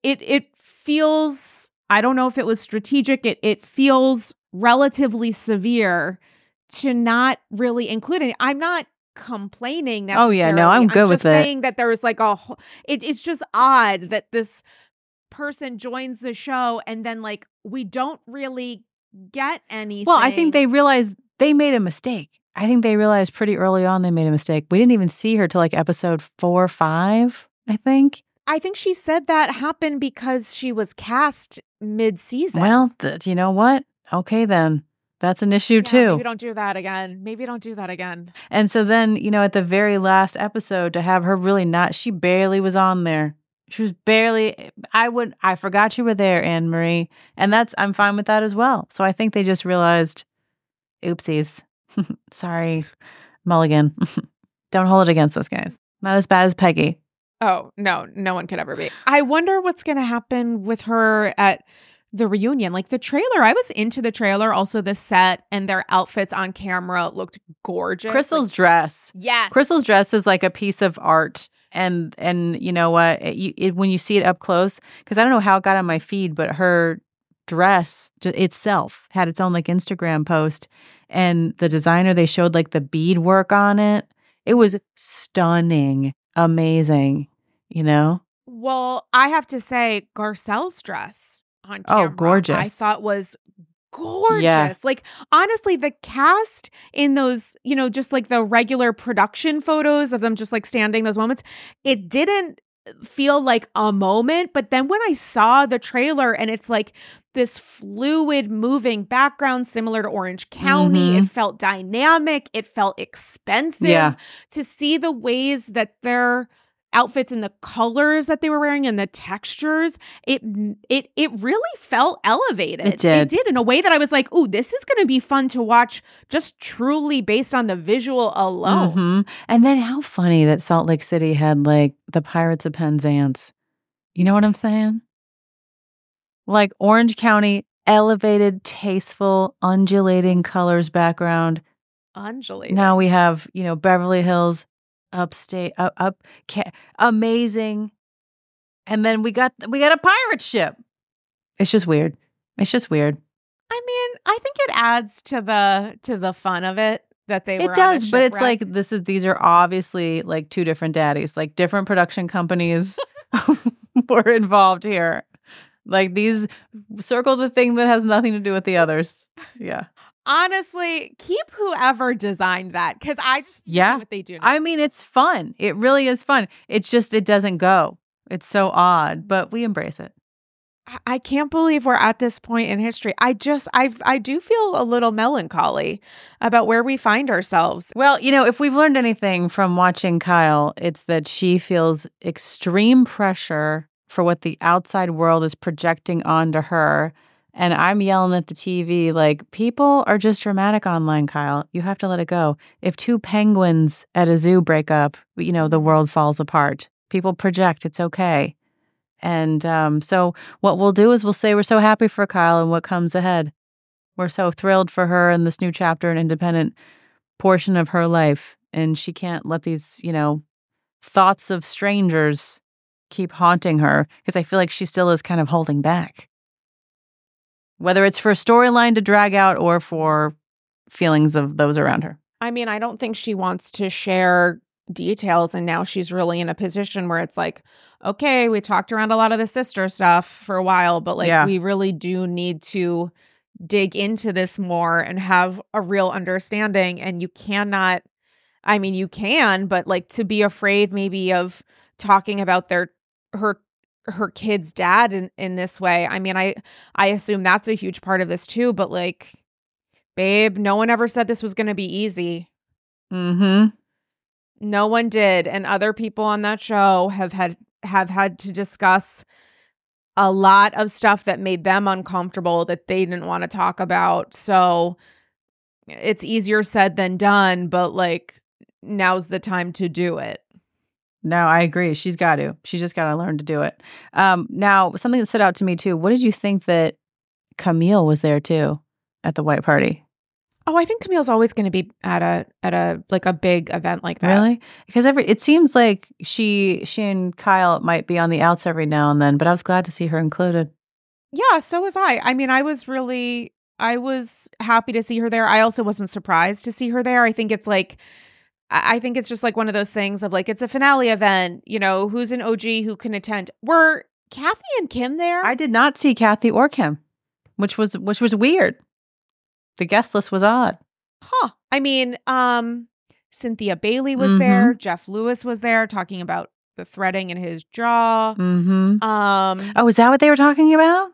it it feels I don't know if it was strategic. It it feels relatively severe to not really include it. I'm not complaining Oh, yeah, no, I'm good with just it. saying that there was like a whole- it, it's just odd that this person joins the show and then like we don't really get anything. Well, I think they realized they made a mistake. I think they realized pretty early on they made a mistake. We didn't even see her till like episode four or five, I think. I think she said that happened because she was cast mid-season. Well, th- you know what? Okay, then. That's an issue Yeah, too. Maybe don't do that again. Maybe don't do that again. And so then, you know, at the very last episode, to have her really not, she barely was on there. She was barely, I would, I forgot you were there, Annemarie. And that's, I'm fine with that as well. So I think they just realized, oopsies. Sorry, Mulligan. Don't hold it against us, guys. Not as bad as Peggy. Oh, no, no one could ever be. I wonder what's going to happen with her at the reunion. Like the trailer, I was into the trailer, also the set and their outfits on camera looked gorgeous. Crystal's Like, dress. yes. Crystal's dress is like a piece of art. And and you know what? It, you, it, when you see it up close, because I don't know how it got on my feed, but her dress itself had its own like Instagram post, and the designer they showed like the bead work on it. It was stunning, amazing. You know, Well, I have to say, Garcelle's dress on oh, camera, oh, gorgeous. I thought was gorgeous. Like honestly, the cast in those, you know, just like the regular production photos of them just like standing those moments, it didn't feel like a moment. But then when I saw the trailer and it's like this fluid moving background similar to Orange County, Mhm. it felt dynamic, it felt expensive Yeah. to see the ways that they're outfits and the colors that they were wearing and the textures, it it it really felt elevated. It did. It did in a way that I was like, "Ooh, this is going to be fun to watch just truly based on the visual alone." Mhm. And then how funny that Salt Lake City had like the Pirates of Penzance. You know what I'm saying? Like Orange County, elevated, tasteful, undulating colors background. Undulating. Now we have, you know, Beverly Hills, upstate, up, up, ca- amazing. And then we got we got a pirate ship. It's just weird. It's just weird. I mean, I think it adds to the to the fun of it that they were. It does, but it's like this is these are obviously like two different daddies, like different production companies were involved here. Like these circle the thing that has nothing to do with the others. Yeah. honestly keep whoever designed that because I just Yeah. what they do. now. I mean, it's fun. It really is fun. It's just it doesn't go. It's so odd, but we embrace it. I- I can't believe we're at this point in history. I just I I do feel a little melancholy about where we find ourselves. Well, you know, if we've learned anything from watching Kyle, it's that she feels extreme pressure for what the outside world is projecting onto her. And I'm yelling at the TV, like, people are just dramatic online, Kyle. You have to let it go. If two penguins at a zoo break up, you know, the world falls apart. People project, it's okay. And um, so, what we'll do is we'll say we're so happy for Kyle and what comes ahead. We're so thrilled for her and this new chapter and independent portion of her life and she can't let these you know thoughts of strangers keep haunting her because i feel like she still is kind of holding back whether it's for a storyline to drag out or for feelings of those around her I mean, I don't think she wants to share details and now she's really in a position where it's like, okay, we talked around a lot of the sister stuff for a while, but like Yeah. we really do need to dig into this more and have a real understanding and you cannot I mean, you can, but like to be afraid maybe of talking about their her her kid's dad in in this way. I mean, I I assume that's a huge part of this too, but like babe, no one ever said this was going to be easy. mm-hmm No one did, and other people on that show have had have had to discuss a lot of stuff that made them uncomfortable that they didn't want to talk about. So it's easier said than done, but like now's the time to do it. No i agree she's got to she just got to learn to do it um now something that stood out to me too what did you think that camille was there too at the white party Oh, I think Camille's always going to be at a at a like a big event like that. Really? Because every it seems like she she and Kyle might be on the outs every now and then, but I was glad to see her included. Yeah, so was I. I mean, I was really I was happy to see her there. I also wasn't surprised to see her there. I think it's like I think it's just like one of those things of like it's a finale event, you know, who's an OG who can attend. Were Kathy and Kim there? I did not see Kathy or Kim, which was which was weird. The guest list was odd. huh. I mean, um Cynthia Bailey was Mhm. there, Jeff Lewis was there talking about the threading in his jaw. Mm-hmm. Um Oh, is that what they were talking about?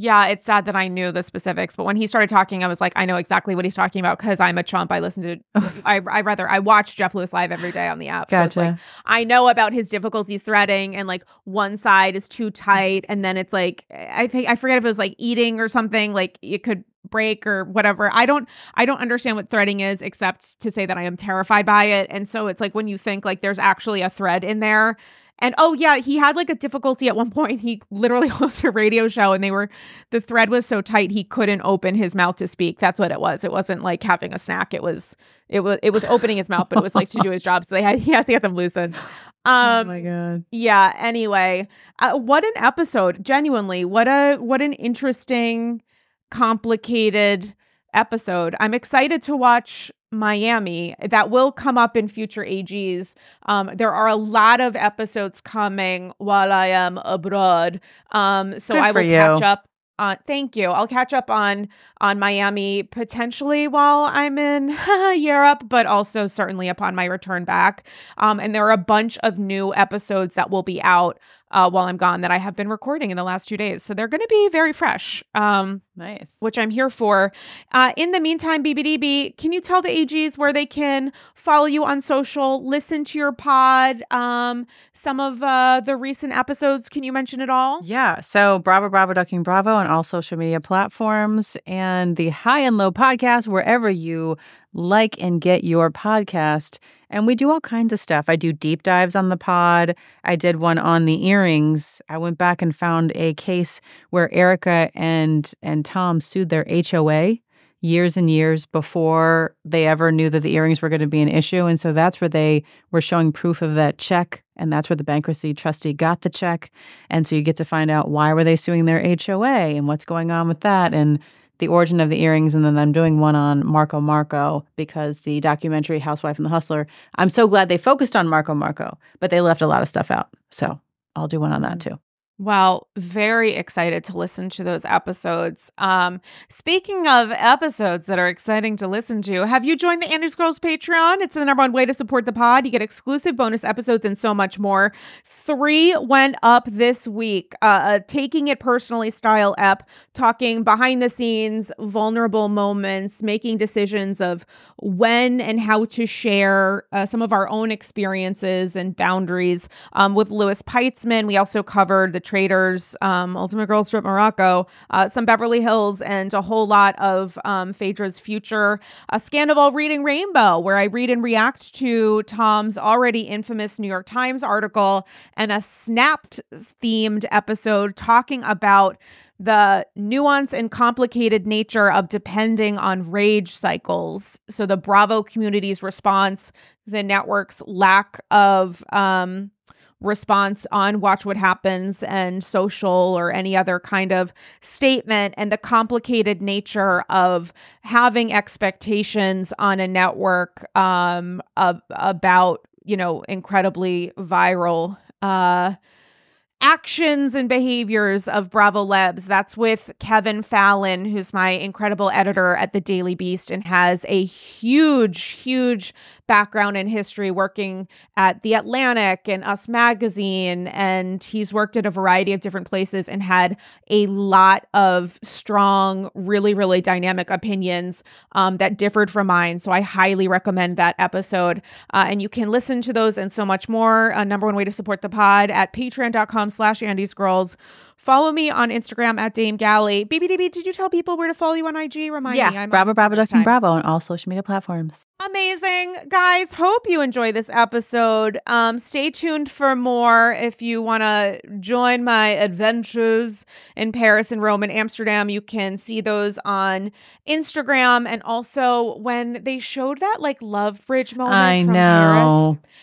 Yeah, it's sad that I knew the specifics, but when he started talking, I was like, I know exactly what he's talking about because I'm a chump. I listen to, I, I rather, I watch Jeff Lewis live every day on the app. So Gotcha. like, I know about his difficulties threading and like one side is too tight. And then it's like, I think, I forget if it was like eating or something, like it could break or whatever. I don't, I don't understand what threading is except to say that I am terrified by it. And so it's like when you think like there's actually a thread in there. And oh yeah, he had like a difficulty at one point. He literally hosted a radio show and they were the thread was so tight he couldn't open his mouth to speak. That's what it was. It wasn't like having a snack. It was it was it was opening his mouth, but it was like to do his job. So they had he had to get them loosened. oh Um my god. yeah, anyway, uh, what an episode. Genuinely, what a what an interesting complicated episode. I'm excited to watch Miami. That will come up in future AGs. Um, there are a lot of episodes coming while I am abroad. Um, so Good I will catch up. Uh, thank you. I'll catch up on on Miami potentially while I'm in Europe, but also certainly upon my return back. Um, and there are a bunch of new episodes that will be out uh, while I'm gone that I have been recording in the last two days. So they're going to be very fresh. Um, Nice. which I'm here for. Uh, in the meantime, BBDB, can you tell the AGs where they can follow you on social, listen to your pod, um, some of uh, the recent episodes? Can you mention it all? Yeah. So Bravo, Bravo, Ducking Bravo on all social media platforms and the High and Low podcast, wherever you like and get your podcast. And we do all kinds of stuff. I do deep dives on the pod. I did one on the earrings. I went back and found a case where Erika and and Tom sued their HOA years and years before they ever knew that the earrings were going to be an issue. And so that's where they were showing proof of that check. And that's where the bankruptcy trustee got the check. And so you get to find out why were they suing their HOA and what's going on with that and the origin of the earrings. And then I'm doing one on Marco Marco because the documentary Housewife and the Hustler, I'm so glad they focused on Marco Marco, but they left a lot of stuff out. So I'll do one on that mm. too. Well, very excited to listen to those episodes. Um, speaking of episodes that are exciting to listen to, have you joined the Andy's Girls Patreon? It's the number one way to support the pod. You get exclusive bonus episodes and so much more. Three went up this week. Uh, taking it personally style ep, talking behind the scenes, vulnerable moments, making decisions of when and how to share uh, some of our own experiences and boundaries um, with Louis Peitzman. We also covered the Traitors, um, Ultimate Girls Trip Morocco, uh, some Beverly Hills, and a whole lot of um, Phaedra's future. A Scandoval Reading Rainbow, where I read and react to Tom's already infamous New York Times article, and a Snapped themed episode talking about the nuance and complicated nature of depending on rage cycles. So the Bravo community's response, the network's lack of um, response on Watch What Happens and social or any other kind of statement, and the complicated nature of having expectations on a network um, ab- about, you know, incredibly viral. Uh, actions and behaviors of Bravolebs. That's with Kevin Fallon, who's my incredible editor at the Daily Beast and has a huge, huge background in history working at The Atlantic and Us Magazine. And he's worked at a variety of different places and had a lot of strong, really, really dynamic opinions um, that differed from mine. So I highly recommend that episode. Uh, and you can listen to those and so much more. Uh, number one way to support the pod at patreon.com slash Andy's Girls. Follow me on Instagram at Dame Galli. BBDB, did you tell people where to follow you on IG? Remind me. yeah. Bravo, Bravo, time. Bravo on all social media platforms. Amazing. Guys, hope you enjoy this episode. Um, stay tuned for more if you want to join my adventures in Paris and Rome and Amsterdam. You can see those on Instagram. And also, when they showed that like love bridge moment I from know. Paris,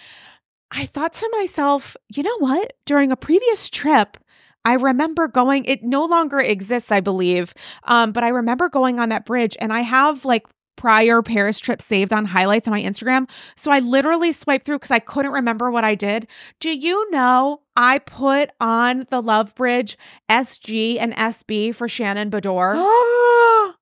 I thought to myself, you know what? During a previous trip, I remember going, it no longer exists, I believe. Um, but I remember going on that bridge and I have like prior Paris trip saved on highlights on my Instagram. So I literally swiped through because I couldn't remember what I did. Do you know I put on the Love Bridge SG and SB for Shannon Beador?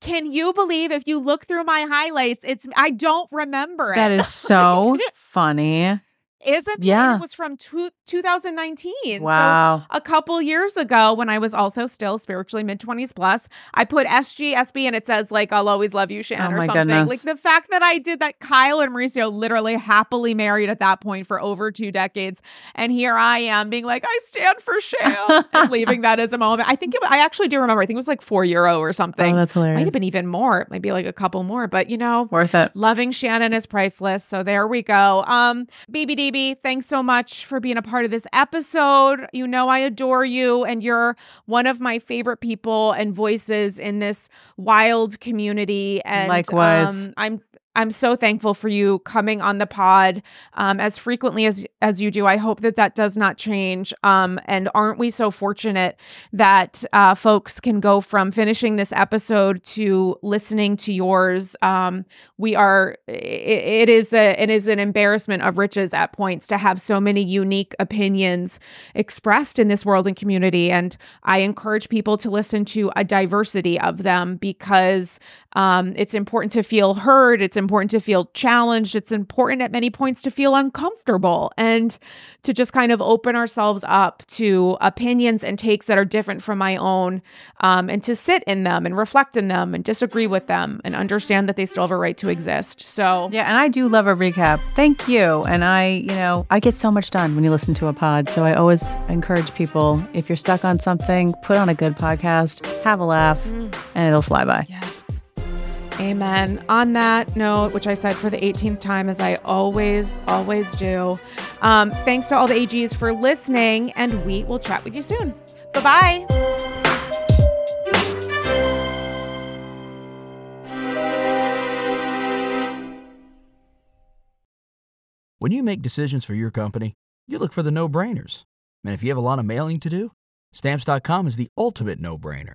Can you believe if you look through my highlights, it's I don't remember it. that is so funny. Isn't it? Yeah. It was from two, 2019. So Wow. a couple years ago when I was also still spiritually mid 20s plus, I put sgsb and it says, like, I'll always love you, Shannon, Oh or something. goodness. Like the fact that I did that, Kyle and Mauricio literally happily married at that point for over two decades. And here I am being like, I stand for Shan and leaving that as a moment. I think it, I actually do remember, I think it was like four euro or something. Oh, that's hilarious. Might have been even more. It might be like a couple more, but you know, Worth it. Loving Shannon is priceless. So there we go. Um, BBDB, thanks so much for being a part of this episode. You know I adore you, and you're one of my favorite people and voices in this wild community. And Likewise. um, I'm I'm so thankful for you coming on the pod um, as frequently as as you do. I hope that that does not change. Um, and aren't we so fortunate that uh, folks can go from finishing this episode to listening to yours? Um, we are. It, it is a it is an embarrassment of riches at points to have so many unique opinions expressed in this world and community. And I encourage people to listen to a diversity of them because um, it's important to feel heard. It's important to feel challenged. It's important at many points to feel uncomfortable and to just kind of open ourselves up to opinions and takes that are different from my own um, and to sit in them and reflect in them and disagree with them and understand that they still have a right to exist. So, yeah, and I do love a recap. Thank you. And I, you know, I get so much done when you listen to a pod. So I always encourage people if you're stuck on something, put on a good podcast, have a laugh, mm. and it'll fly by. Yes. Amen. On that note, which I said for the 18th time, as I always, always do, um, thanks to all the AGs for listening, and we will chat with you soon. Bye bye. When you make decisions for your company, you look for the no brainers. And if you have a lot of mailing to do, stamps.com is the ultimate no brainer.